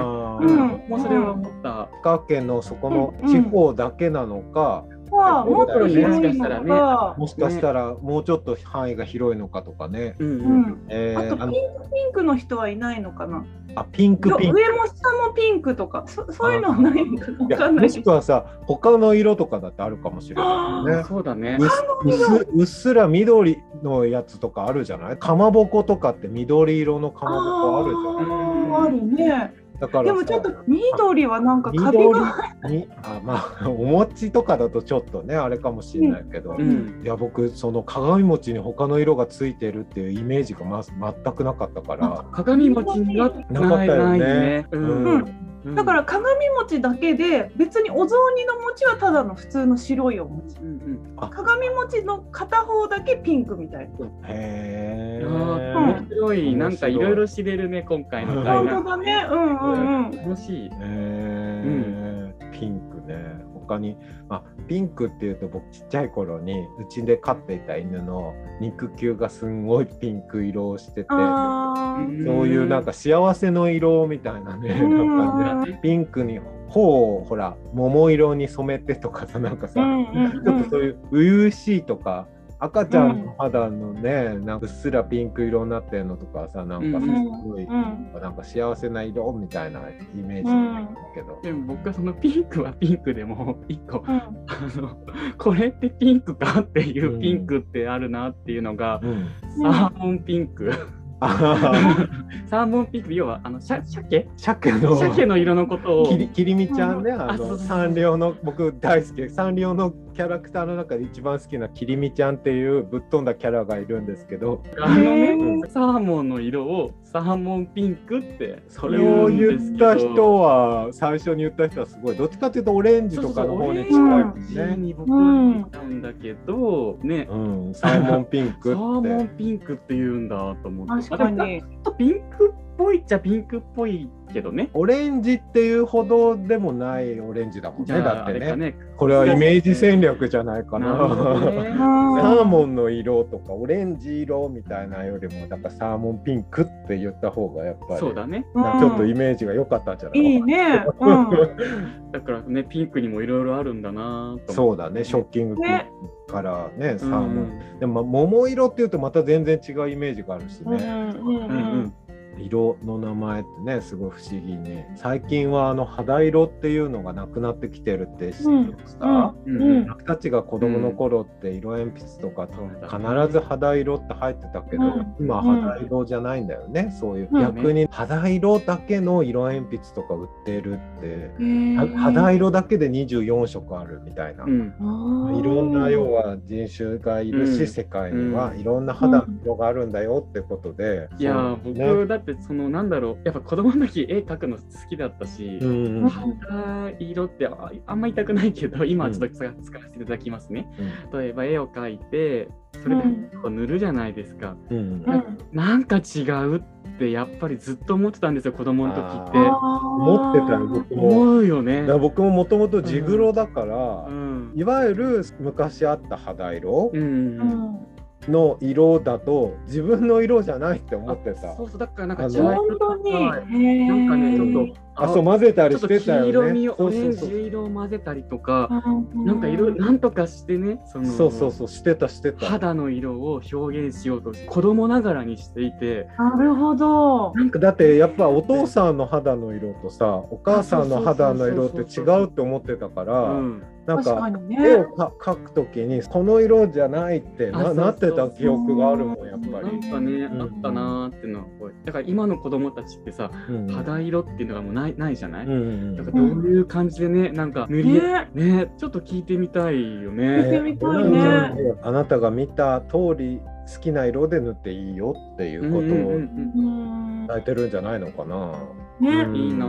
もうそれは思った。
石川県のそこの
うん。
地方だけなのか、
はもっと広い
もしかしたら
の
ね
か。
もしかしたらもうちょっと範囲が広いのかとかね。
うん。
えーあ
とピンクピンクの人はいないのかな？
あピンクピンク。
上も下もピンクとか？そそういうのはないのかな？わ
いや
かんない
もしくはさ他の色とかだってあるかもしれないよね。
そうだね
うっうっすうっすら緑のやつとかあるじゃない？かまぼことかって緑色のかまぼこあるじゃない？
あるね。
だからさ
でもちょっと緑はなんかカビ
緑
が。
にあまあ お餅とかだとちょっとねあれかもしれないけど、
う
い
ん。
や僕その鏡餅に他の色がついてるっていうイメージがまず全くなかったから。
鏡餅にな
なかったよね。
ないね。う
うん
ん。うん
だから鏡餅だけで別にお雑煮の餅はただの普通の白いお餅。
うんうん。
鏡餅の片方だけピンクみたい。な
へ
いや
ー。
ー面白い。
うん
なんかいろいろ知れるね今回の回。
本
な
当だね。うんうんうん。
楽しい。
えー。ピンクね。他に、まあ、ピンクっていうと僕ちっちゃい頃にうちで飼っていた犬の肉球がすんごいピンク色をしててそういうなんか幸せの色みたいなね
うん。
なんかねピンクに頬をほら桃色に染めてとかさなんかさ、ちょっとそういう初々しいとか赤ちゃんの肌のね、なんかうっすらピンク色になってるのとかさなんかすごい、
うん。
なんか幸せな色みたいなイメージなんだけど、
でも僕はそのピンクはピンクでも一個
うん。
あのこれってピンクかっていうピンクってあるなっていうのが、
うん、
サーモンピンク。
あ
サーモンピンク要はあのシャ鮭？
鮭の。
鮭の色のことを。
きりきりみちゃんね、
うん。
あの
あそうそうそう。
サンリオの僕大好き。サンリオのキャラクターの中で一番好きなきりみちゃんっていうぶっ飛んだキャラがいるんですけど
あのね、
うん
サーモンの色をサーモンピンクって
それを言った人は最初に言った人はすごいどっちかっていうとオレンジとかの方に近いもんね。
に僕はんだけど、ね、
うん、サーモンピンクって。
サーモンピンクって言うんだと思って。
確かに
ちょっとピンクっぽいっちゃピンクっぽいけどね。
オレンジっていうほどでもないオレンジだもんね。だってね
ね。
これはイメージ戦略じゃないかな。
なね
サーモンの色とかオレンジ色みたいなよりもだからサーモンピンクって言った方がやっぱり
そうだね。
うん
なんかちょっとイメージが良かったんじゃない？
いいね。うん
だからね、ピンクにもいろいろあるんだな。
そうだねショッキングピン
ね
クからねサ
う
ーモン、
ん
でもまあ桃色っていうとまた全然違うイメージがあるしね、
うんうん
う
うん
ん
色の名前ってねすごい不思議に。最近はあの肌色っていうのがなくなってきてるって知ってました、
うん。
うんうん。
僕たちが子供の頃って色鉛筆とか必ず肌色って入ってたけど、
うん。
今は肌色じゃないんだよね、そういう、
うん。
逆に肌色だけの色鉛筆とか売ってるって、肌色だけで24色あるみたいな、いろんな要は人種がいるし、
うん。
世界には
うん
いろんな肌の色があるんだよってことで、
いや僕だってそのなんだろうやっぱ子供の時絵描くの好きだったし、
うん
色ってああんま痛くないけど今はちょっと使使わせていただきますね、例えば絵を描いてそれでこう塗るじゃないですか、
うんうん。
うん。
なんか違うってやっぱりずっと思ってたんですよ子供の時って。
あ思ってたよ僕も。
思うよね。
僕ももともと地黒だから、
うん。
いわゆる昔あった肌色、
うん。
うん
の色だと自分の色じゃないって思ってた。
そうそうだからなんか
本当に。
はい
へえ
なんかねちょっと
あそう混ぜたりしてたよね。
黄色みをオレンジ色を混ぜたりとか、
うん
なんか色なんとかしてねその
そうそうそうしてたしてた。
肌の色を表現しようと子供ながらにしていて。
なるほど。
なんか
だってやっぱお父さんの肌の色とさお母さんの肌の色って違うって思ってたから
うん、
なん
確か
絵を。か描くときにこの色じゃないってななってた記憶があるもんやっぱ
なん
り。
かね、
うん
あったなーっていうのはこうだから今の子供たちってさ
うん
肌色っていうのがもうないないじゃない、だからどういう感じでねなんか塗り絵
ね。
ねちょっと聞いてみたいよね。
聞いてみたいね
あなたが見た通り好きな色で塗っていいよっていうことを。伝えてるんじゃないのかな。
ね
う。ん
いいな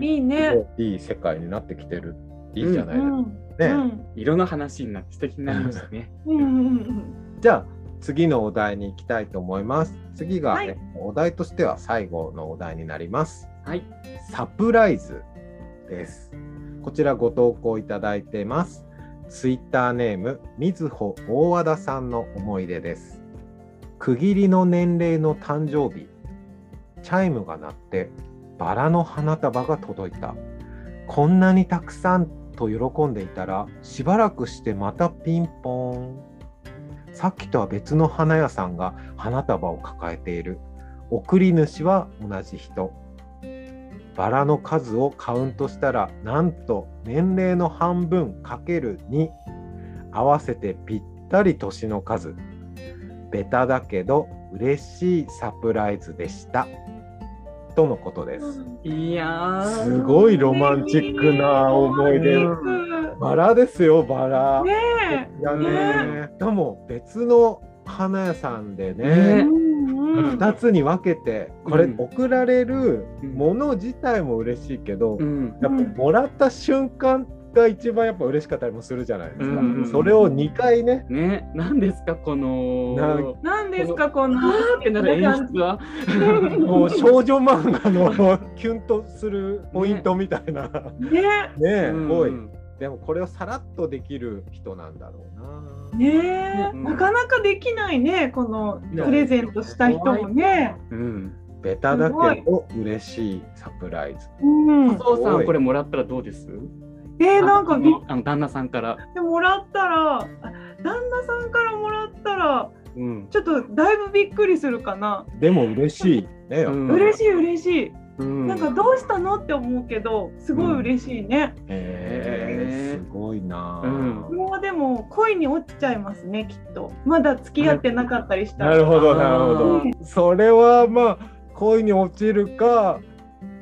いいね。
いい世界になってきてる。いいじゃないですか。
うん。
ね
うん
色の話になって素敵になりましたね。
じゃあ次のお題に行きたいと思います。次が、
はい
えお題としては最後のお題になります。
はい。
サプライズです。こちらご投稿いただいてます。ツイッターネームみずほ大和田さんの思い出です。区切りの年齢の誕生日、チャイムが鳴ってバラの花束が届いた。こんなにたくさんと喜んでいたらしばらくしてまたピンポーン。さっきとは別の花屋さんが花束を抱えている。送り主は同じ人。バラの数をカウントしたらなんと年齢の半分かける2合わせてぴったり年の数ベタだけど嬉しいサプライズでしたとのことです。
いやー。
すごいロマンチックな思い出。
うん。
バラですよバラ。
ね
いや
ね。
ねしかも別の花屋さんで
え。
ね
ね
うん
2つに分けてこれ
うん。
送られる
うん。
もの自体も嬉しいけど、
うん。
やっぱもらった瞬間が一番やっぱ嬉しかったりもするじゃないですか。
うん
それを2回ね、
ね、何ですかこの。
なん
なんですかこの
あーってなる演出は？
もう少女漫画のキュンとするポイントみたいな。ね
ね
え、
うん
すごい。でもこれをさらっとできる人なんだろうな。
ねえ、
うん
なかなかできないねこのプレゼントした人もね。
うん。
ベタだけど嬉しいサプライズ。
うん、
麻生さんこれもらったらどうです？
えー、なんか
あの旦那さんから。
てもらったらあ旦那さんからもらったら
うん。
ちょっとだいぶびっくりするかな。
でも嬉しいね。
うん
嬉しい嬉しい。
うん
なんかどうしたのって思うけどすごい嬉しいね。
へえ、すごいな。
うん
これはでも恋に落ちちゃいますねきっと。まだ付き合ってなかったりしたら。
なるほどなるほ
あ
ど。それはまあ恋に落ちるか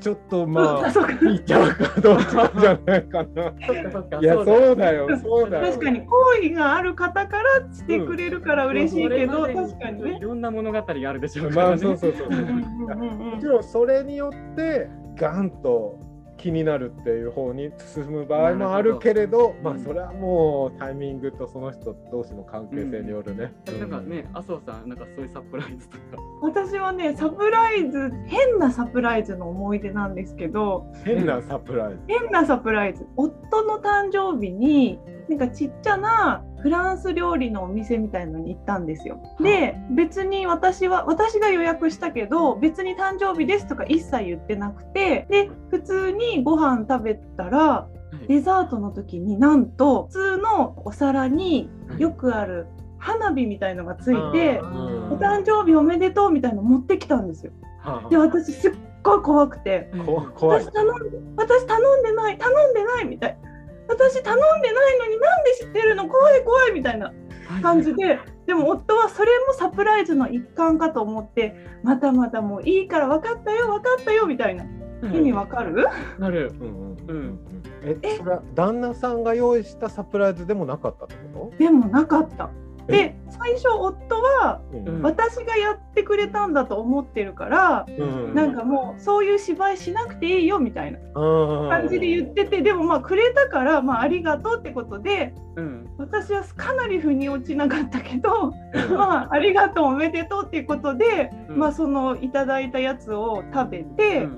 ちょっとまあ
そうか
いっちゃうかどっちかじゃないかな。いや
だ
そうだよそうだよ。
確かに好意がある方からしてくれるから嬉しいけど、確かにね
い。ろんな物語があるでしょうからね。
まあそうそうそうそう。
うんうんうんうん
もちろんそれによってガンと気になるっていう方に進む場合もあるけれどまあそれはもうタイミングとその人同士の関係性によるね。
なんかね、麻生さん、なんかそういうサプライズとか。
私はねサプライズ変なサプライズの思い出なんですけど
変なサプライズ。
変なサプライズ夫の誕生日になんかちっちゃなフランス料理のお店みたいのに行ったんですよ。で別に私は私が予約したけど別に誕生日ですとか一切言ってなくてで普通にご飯食べたらデザートの時になんと普通のお皿によくある花火みたいのがついて
うん
お誕生日おめでとうみたいの持ってきたんですよ。で私すっごい怖くて。私。頼んで私頼んでない頼んでないみたい私頼んでないのになんで知ってるの？怖い怖いみたいな感じででも夫はそれもサプライズの一環かと思ってまたまたもういいから分かったよ分かったよみたいな。意味わかる？
なる。
うんうん
う
うんん。えそれは旦那さんが用意したサプライズでもなかったってこ
でもなかった。で最初夫は私がやってくれたんだと思ってるから、
うん。
なんかもうそういう芝居しなくていいよみたいな
感
感じで言っててでもまあくれたから、まあ、ありがとうってことで
うん。
私はかなり腑に落ちなかったけどまあありがとうおめでとうっていうことで、
うん。
まあそのいただいたやつを食べて、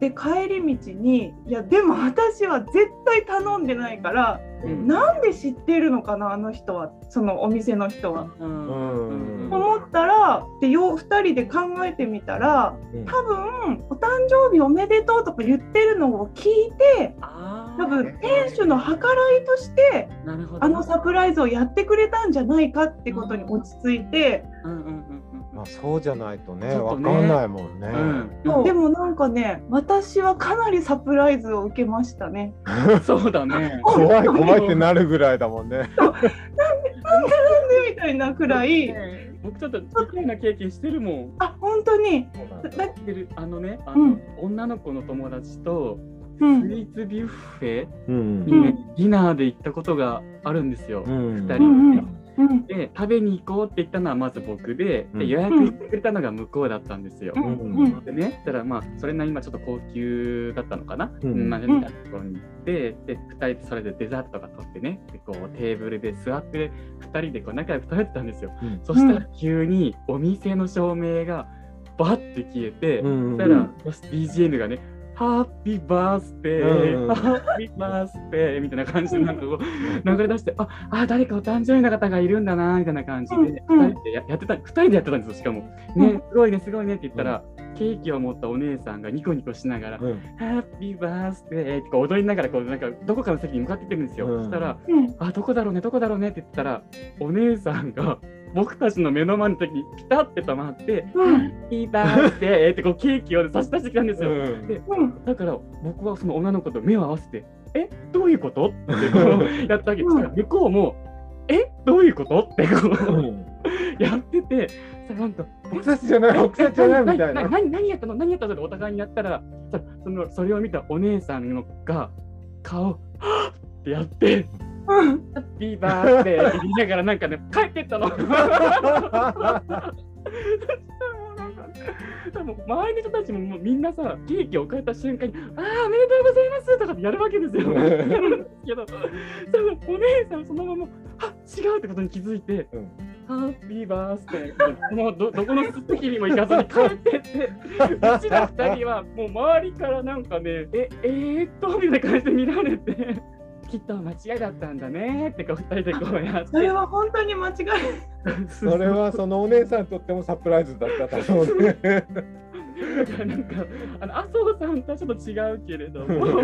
で帰り道にいやでも私は絶対頼んでないから
うん。
なんで知ってるのかなあの人は。そのお店の人は。
うん。
うん。
思ったらでよ2人で考えてみたら
うん。
多分「お誕生日おめでとう」とか言ってるのを聞いて
あ
多分店主の計らいとしてあのサプライズをやってくれたんじゃないかってことに落ち着いて、
うんうんうん
まあそうじゃないとね
ね。
かんないもんね。
うん。う。ん
でもなんかね私はかなりサプライズを受けましたね。
そうだね。
怖い怖いってなるぐらいだもんね。
なんでみたいなくらい
僕ちょっと似たような経験してるもん。
あ本当に。だだ
してるあのね、あの、
うん。
女の子の友達とスイ
うん
ーツビュッフェ
うん。
にね、ディナーで行ったことがあるんですよ。
うん。
二人で。
うん
ね
うん。
で食べに行こうって言ったのはまず僕で
うん。
で予約してくれたのが向こうだったんですよ。でね、そしたらまあそれなりにまあちょっと高級だったのかな、
うん。
みたいなところに行って、で2人でそれでデザートとか取ってねでこうテーブルで座って2人でこう仲良く食べてたんですよ。
うん。
そしたら急にお店の照明がバッて消えて、
うん。
そしたら BGM がねハッピーバースデー、
うん。
ハッピーバースデーみたいな感じでなんかこう流れ出して、ああ、誰かお誕生日の方がいるんだなみたいな感じで、
うん
2人でややってた、二人でやってたんですよ、しかも。ね、すごいね、すごいねって言ったら、ケーキを持ったお姉さんがニコニコしながら、
うん。
ハッピーバースデーって踊りながらこうなんかどこかの席に向かっていってるんですよ。
うん
そしたら、
うん。
あ、どこだろうね、どこだろうねって言ったら、お姉さんが僕たちの目の前の時にピタって止まって、ピーバースデーってこうケーキを差し出してきたんですよ。
うん。
で
うん。
だから僕はその女の子と目を合わせて、え？どういうこと？ってこうやったわけです。から、向こうも、え？どういうこと？ってこう やってて、さなんか、
僕たちじゃない僕たちじゃないみたいな。
何何やったの？何やったのってお互いにやったら、さそのそれを見たお姉さんのが顔、はっ！ってやって、
うん
ハッピーバースデーって言いながらなんかね、帰ってったの。多分周りの人たちももうみんなさ、ケーキを変えた瞬間に、ああ、おめでとうございますとかってやるわけですよ。やるんですけど、お姉さんそのまま、あ違うってことに気づいて、
うん
ハッピーバースデーもうどどこの席にも行かずに帰ってって、うちら二人はもう周りからなんかね、え、えー、っと、みたいな感じで見られて、きっと間違いだったんだねってこう二人でこうやって。
それは本当に間違い
それはそのお姉さんにとってもサプライズだったと思うね。
なんかあの麻生さんとはちょっと違うけれども、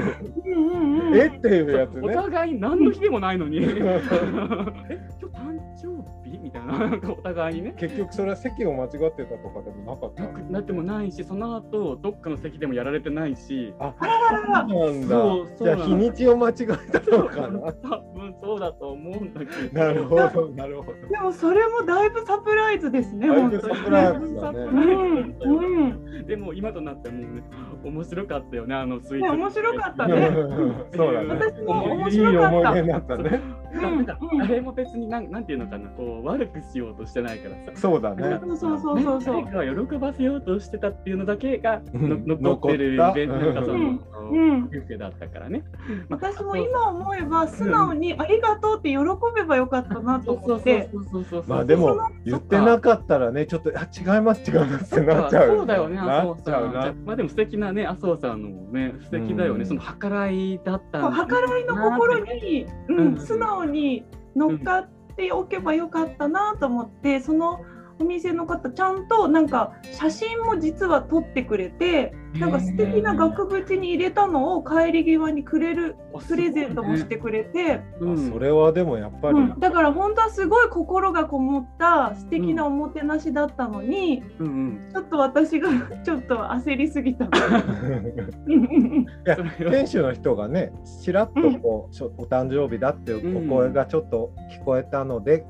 えっていうやつ
お
ね。
互い何の日でもないのに、え今日誕生日みたいな、なんかお互いにね。
結局それは席を間違ってたとかでもなかった
なくなってもないし、その後どっかの席でもやられてないし、
あ、
あららら
そうなん
そう
だ。じゃあ日にちを間違えたのかな。
多分そうだと思うんだけど。
なるほど、なるほど。
でもそれもだいぶサプライズですね
だい
本当に
ぶサプライズだね
うんうん
でも今となってはもうね、面白かったよね、あのスイーツ。
ね面白かったね
そうだね。
私 も面
いい
白かった
思い出になったね。
なんか
うん
あれも別になんなんていうのかな、こう悪くしようとしてないからさ。
そうだね。
そうそうそうそうそう
ね誰かを喜ばせようとしてたっていうのだけが
うん
の残ってるイベントなんかその、
うん
ビ
うん
ュッフェだったからね。まあ
私も今思えば素直にありがとうって喜べばよかったなと
そうそう
思って
そうそうそうそう。
まあでも言ってなかったらね、ちょっとあ違います違いますってなっちゃう。
そうだよね、麻
なっ
生さん。
ちゃうな。
まあでも素敵なね、麻生さんのもね、素敵だよね。
うん
その計らいだった
計らいの心に、う
うん
ん、素直に乗っかっておけばよかったなと思ってそのお店の方ちゃんとなんか写真も実は撮ってくれてなんか素敵な額縁に入れたのを帰り際にくれるプレゼントもしてくれて、
うん。
あそれはでもやっぱり、
うん、だから本当はすごい心がこもった素敵なおもてなしだったのに、
うんうん。
ちょっと私が ちょっと焦りすぎた。
店主の人がねちらっとこう、お誕生日だっていうお声がちょっと聞こえたので、
っ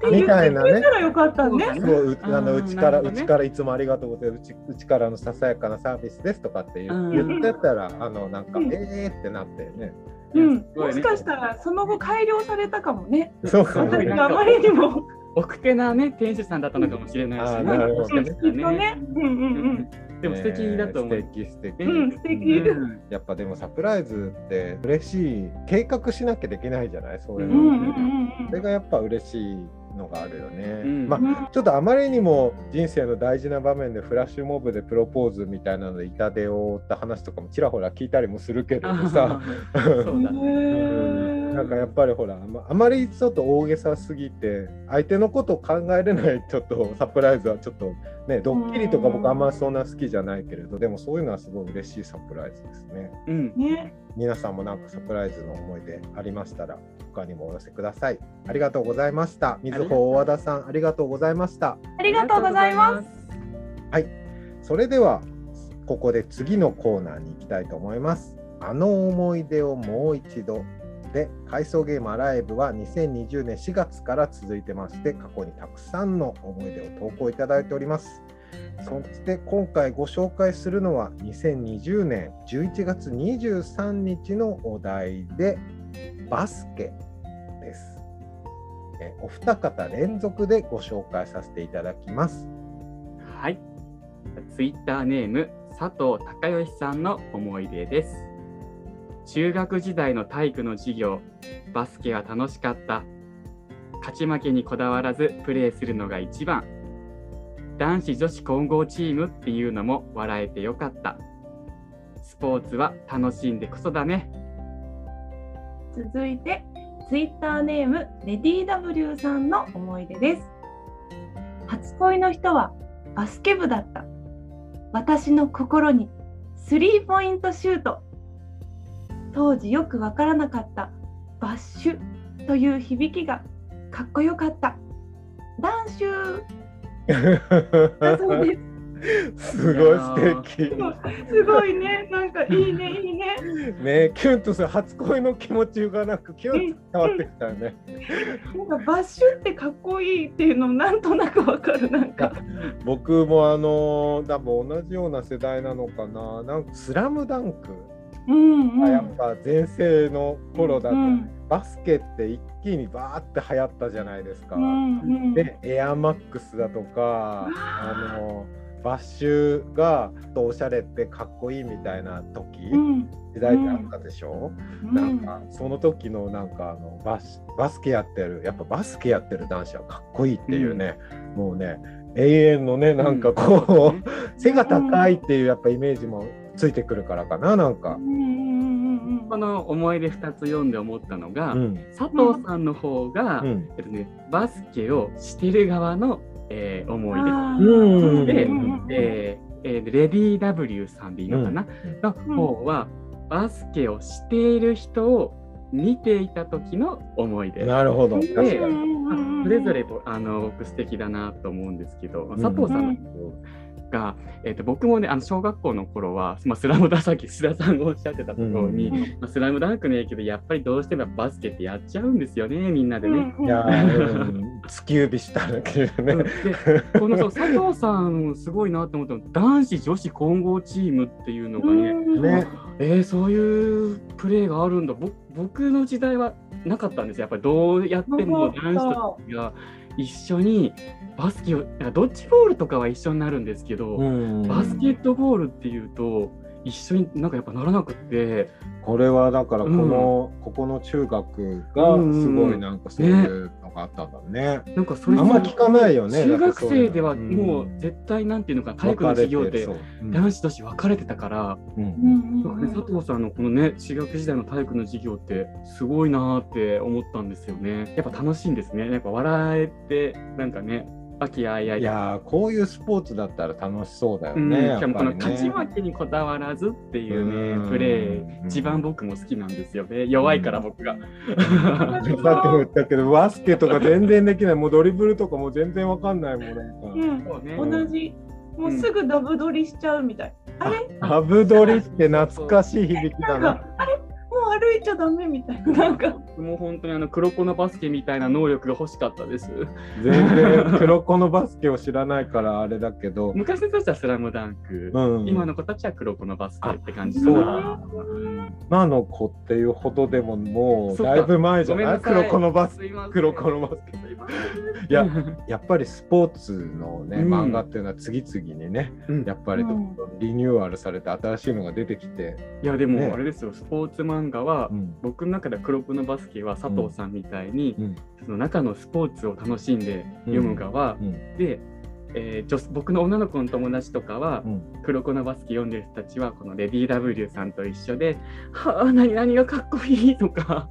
て言ってくれたらよかったね。
そううあのうちから、うちからいつもありがとうございます。うちうちからのささやかなサービスですとかって言,、
うん
言ってたらあのなんか、
うん。
えーってなってね。
うん、もしかしたらその後改良されたかもね。
そうかもね。
あまりにも。
奥手なね、店主さんだったのかもしれないし、
あーなるほど
きっとね。うんうん
でも素敵だと思う。
えー素敵素敵、
うん。うん、素敵。
うん。
やっぱでもサプライズって嬉しい。計画しなきゃできないじゃないそういうの、
うんうんうん。
それがやっぱ嬉しいのがあるよね、
うん。
まあ
うん。
ちょっとあまりにも人生の大事な場面でフラッシュモブでプロポーズみたいなので痛手を負った話とかもちらほら聞いたりもするけど
あ
さ
ー。そうだね。
うん。なんかやっぱりほらあまあまりちょっと大げさすぎて相手のことを考えれないちょっとサプライズはちょっとねドッキリとか僕あんまそんな好きじゃないけれどでもそういうのはすごい嬉しいサプライズですね。
うん。
ね、
皆さんもなんかサプライズの思い出ありましたら他にもお寄せください。ありがとうございました。みずほ大和田さんありがとうございました。
ありがとうございます。
はい。それではここで次のコーナーに行きたいと思います。あの思い出をもう一度で回想ゲームアライブは2020年4月から続いてまして過去にたくさんの思い出を投稿いただいております。そして今回ご紹介するのは2020年11月23日のお題でバスケですお二方連続でご紹介させていただきます
はい。ツイッターネーム佐藤孝義さんの思い出です。中学時代の体育の授業、バスケは楽しかった。勝ち負けにこだわらずプレーするのが一番。男子女子混合チームっていうのも笑えてよかった。スポーツは楽しんでこそだね。
続いて、ツイッターネームレディ W さんの思い出です。初恋の人はバスケ部だった。私の心にスリーポイントシュート。当時よくわからなかったバッシュという響きがかっこよかった。ダンシュー だそうです。
すごい素敵。
すごいね、なんかいいね、いいね。
ねキュンとする初恋の気持ちがなんかキュンと伝わってきたよね。
なんかバッシュってかっこいいっていうのなんとなくわかる、なんか。
僕もあの多分同じような世代なのかな。なんかスラムダンク
うんうん。
がやっぱ全盛の頃だと、
うん
バスケって一気にバーって流行ったじゃないですか。
うんうん
でエアマックスだとかあのバッシュがおしゃれってかっこいいみたいな時、
うん。
時代ってあったでしょ、
うん。
なんかその時のなんかあのバスバスケやってるやっぱバスケやってる男子はかっこいいっていうね、もうね永遠のねなんかこう、背が高いっていうやっぱイメージもついてくるからかななんか。
う。ん。うんうん
この思い出2つ読んで思ったのが、
うん。
佐藤さんの方が、
うん。
えっとね、バスケをしてる側の、えー思い出。でえーえーレディ W さんでいいのかな、の方は、バスケをしている人を見ていた時の思い出。
なるほど。
それぞれぼあの僕素敵だなと思うんですけど、佐藤さんの方が、えっと僕もねあの小学校の頃は、まあ、スラムダンクさっき須田さんがおっしゃってたところに、
うん
まあ、スラムダンクの影響でやっぱりどうしてもバスケってやっちゃうんですよねみんなでね。
いやー、うん突き指したんだけどね。
でこのそう佐藤さんすごいなと思ったの男子女子混合チームっていうのがね、
ね。
えーそういうプレーがあるんだ。ぼ僕の時代はなかったんですよ。やっぱりどうやっても男子と女子が一緒にバスケをなんかドッジボールとかは一緒になるんですけど、
うん。
バスケットボールっていうと一緒になんかやっぱならなくって。
これはだからこの、ここの中学がすごいなんかそういうのがあったんだね。
なんかそれ
あんま聞かないよね。
中学生ではもう絶対なんていうのか体育の授業で男子女子分かれてたから、
うん。
かね佐藤さんのこのね中学時代の体育の授業ってすごいなーって思ったんですよね。やっぱ楽しいんですね。やっぱ笑えてなんかね和気あいあい
いやーこういうスポーツだったら楽しそうだよ
うん、
ね。
しかもこの
やっぱりね
勝ち負けにこだわらずっていう
うん
ねプレー一番僕も好きなんですよね弱いから僕が。
さっきも言ったけどバスケとか全然できないもうドリブルとかも全然わかんないもんなんか。
うん
そうね
同じ。もうすぐダブ取りしちゃうみたい。あれ？
ハブドリって懐かしい響きだな。
なんか、あれ？もう歩いちゃダメみたいな。なんか。
僕も本当にあの黒子のバスケみたいな能力が欲しかったです。
全然黒子のバスケを知らないからあれだけど。
昔の人たちはスラムダンク、
うん、
今の子たちは黒子のバスケって感じ
そう。
か
だ
な。
今の子っていうほどでももうだいぶ前じゃない？黒子のバス
すいません。
黒子のバスケ
すい
ややっぱりスポーツのね、
うん。
漫画っていうのは次々にね
うん。
やっぱりどんどんリニューアルされて新しいのが出てきて、
いやでも
ね。
あれですよ、スポーツ漫画は、
うん。
僕の中では黒子のバスケは佐藤さんみたいに、
うん。
その中のスポーツを楽しんで読む側、
うん。
でえー女僕の女の子の友達とかは、
うん。
黒子のバスケ読んでる人たちはこのレディー W さんと一緒で「はあ何々がかっこいい」とか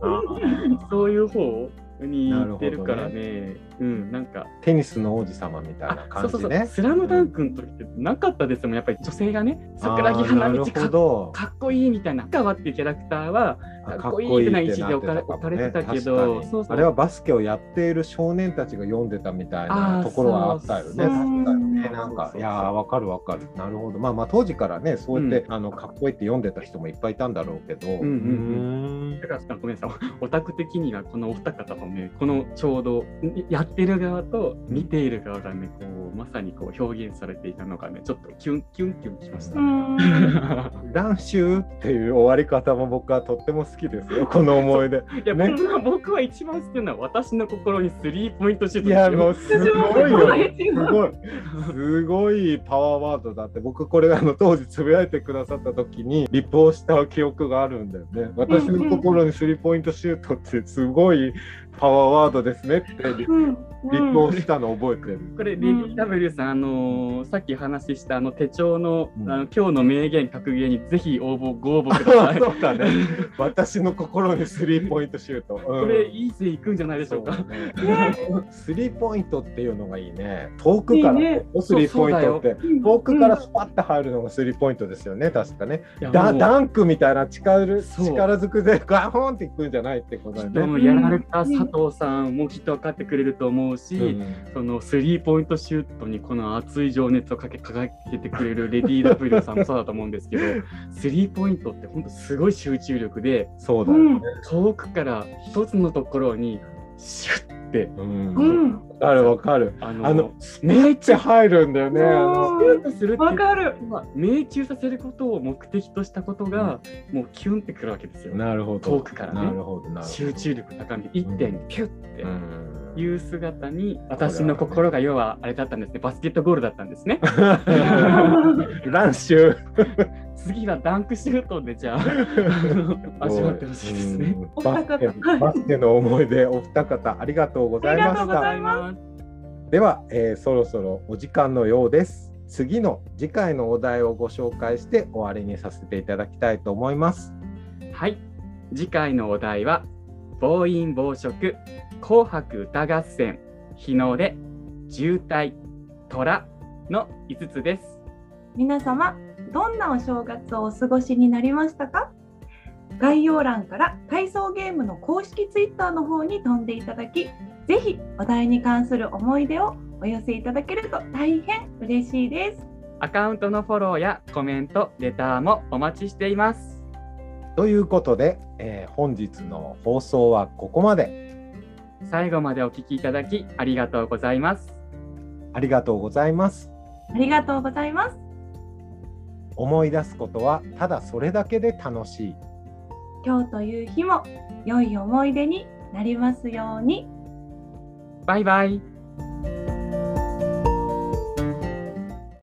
そういう方に言ってるからねうんなんか。
テニスの王子様みたいな
あそうそうそう「
感じね。
スラムダンクの時ってなかったですもんやっぱり女性がね桜木花道かっ
ほど。
かっこいいみたいな。深川っていうキャラクターは
あ
かっこいいってな位置で置かれ
かっ
置かれてたけどそうそう。
あれはバスケをやっている少年たちが読んでたみたいなところはあったよね。
そう。そう
なんか
そうそう
いやーわかるわかる。なるほど。まあまあ当時からねそうやって、あのかっこいいって読んでた人もいっぱいいたんだろうけど。
んうん
うん。
だからごめんなさい。オタク的にはこのお二方もねこのちょうどやってる側と見ている側がねこうまさにこう表現されていたのがねちょっとキュンキュンキュンしました。
うん
乱臭っていう終わり方も僕はとっても好きですよ。この思い出。
いや、
ね
僕は僕は一番好きなのは私の心にスリーポイントシュート
いやもう
です
すごいよ。すごい。すごいパワーワードだって僕これあの当時つぶやいてくださった時にリポをした記憶があるんだよね。私の心にスリーポイントシュートってすごいパワーワードですねって。
うん。
リポしたの覚えてる？
これ、レディー W さん、あのーさっき話したあの手帳の,、
うん
あの今日の名言格言にぜひ応募 ご応募ください。
そうだね。私の心にスリーポイントシュート。うん
これいい線いくんじゃないでしょうか。
スリーポイントっていうのがいいね。遠くからスリーポイントって。
うん
遠くからスパッて入るのがスリーポイントですよね、確かね。ダダンクみたいな力力ずくでガホンっていくんじゃないってことだよね。
でもやられた佐藤さんもきっと分かってくれると思うし、
うん
そのスリーポイントシュートにこの熱い情熱をかけ輝けてくれるレディー W さんもそうだと思うんですけど、スリーポイントって本当すごい集中力で、
そうだよね。
遠くから一つのところにシュッて、
うん
うん
わかるわかる。
あの、
あのめっちゃ入るんだよね。あの
シュートする
わかる。
まあ命中させることを目的としたことが、もうキュンってくるわけですよ。
なるほど。
遠くからね
なるほどなるほど。
集中力高めて一点にピュッて
うん
いう姿に私の心が要はあれだったんですねバスケットゴールだったんですね
乱臭。
次はダンクシュートでじゃあ 味わってほしいですね。
バスケの思い出お二方ありがとうございまし
ありがとうござ
た
いま
では、えーそろそろお時間のようです。次の次回のお題をご紹介して終わりにさせていただきたいと思います。
はい。次回のお題は暴飲暴食紅白歌合戦日の出渋滞虎の5つです。
皆様どんなお正月をお過ごしになりましたか？概要欄から体操ゲームの公式ツイッターの方に飛んでいただきぜひお題に関する思い出をお寄せいただけると大変嬉しいです。
アカウントのフォローやコメントレターもお待ちしています。
ということで、えー本日の放送はここまで。
最後までお聞きいただきありがとうございます。
ありがとうございます。
ありがとうございます。
思い出すことはただそれだけで楽しい。
今日という日も良い思い出になりますように
バイバイ。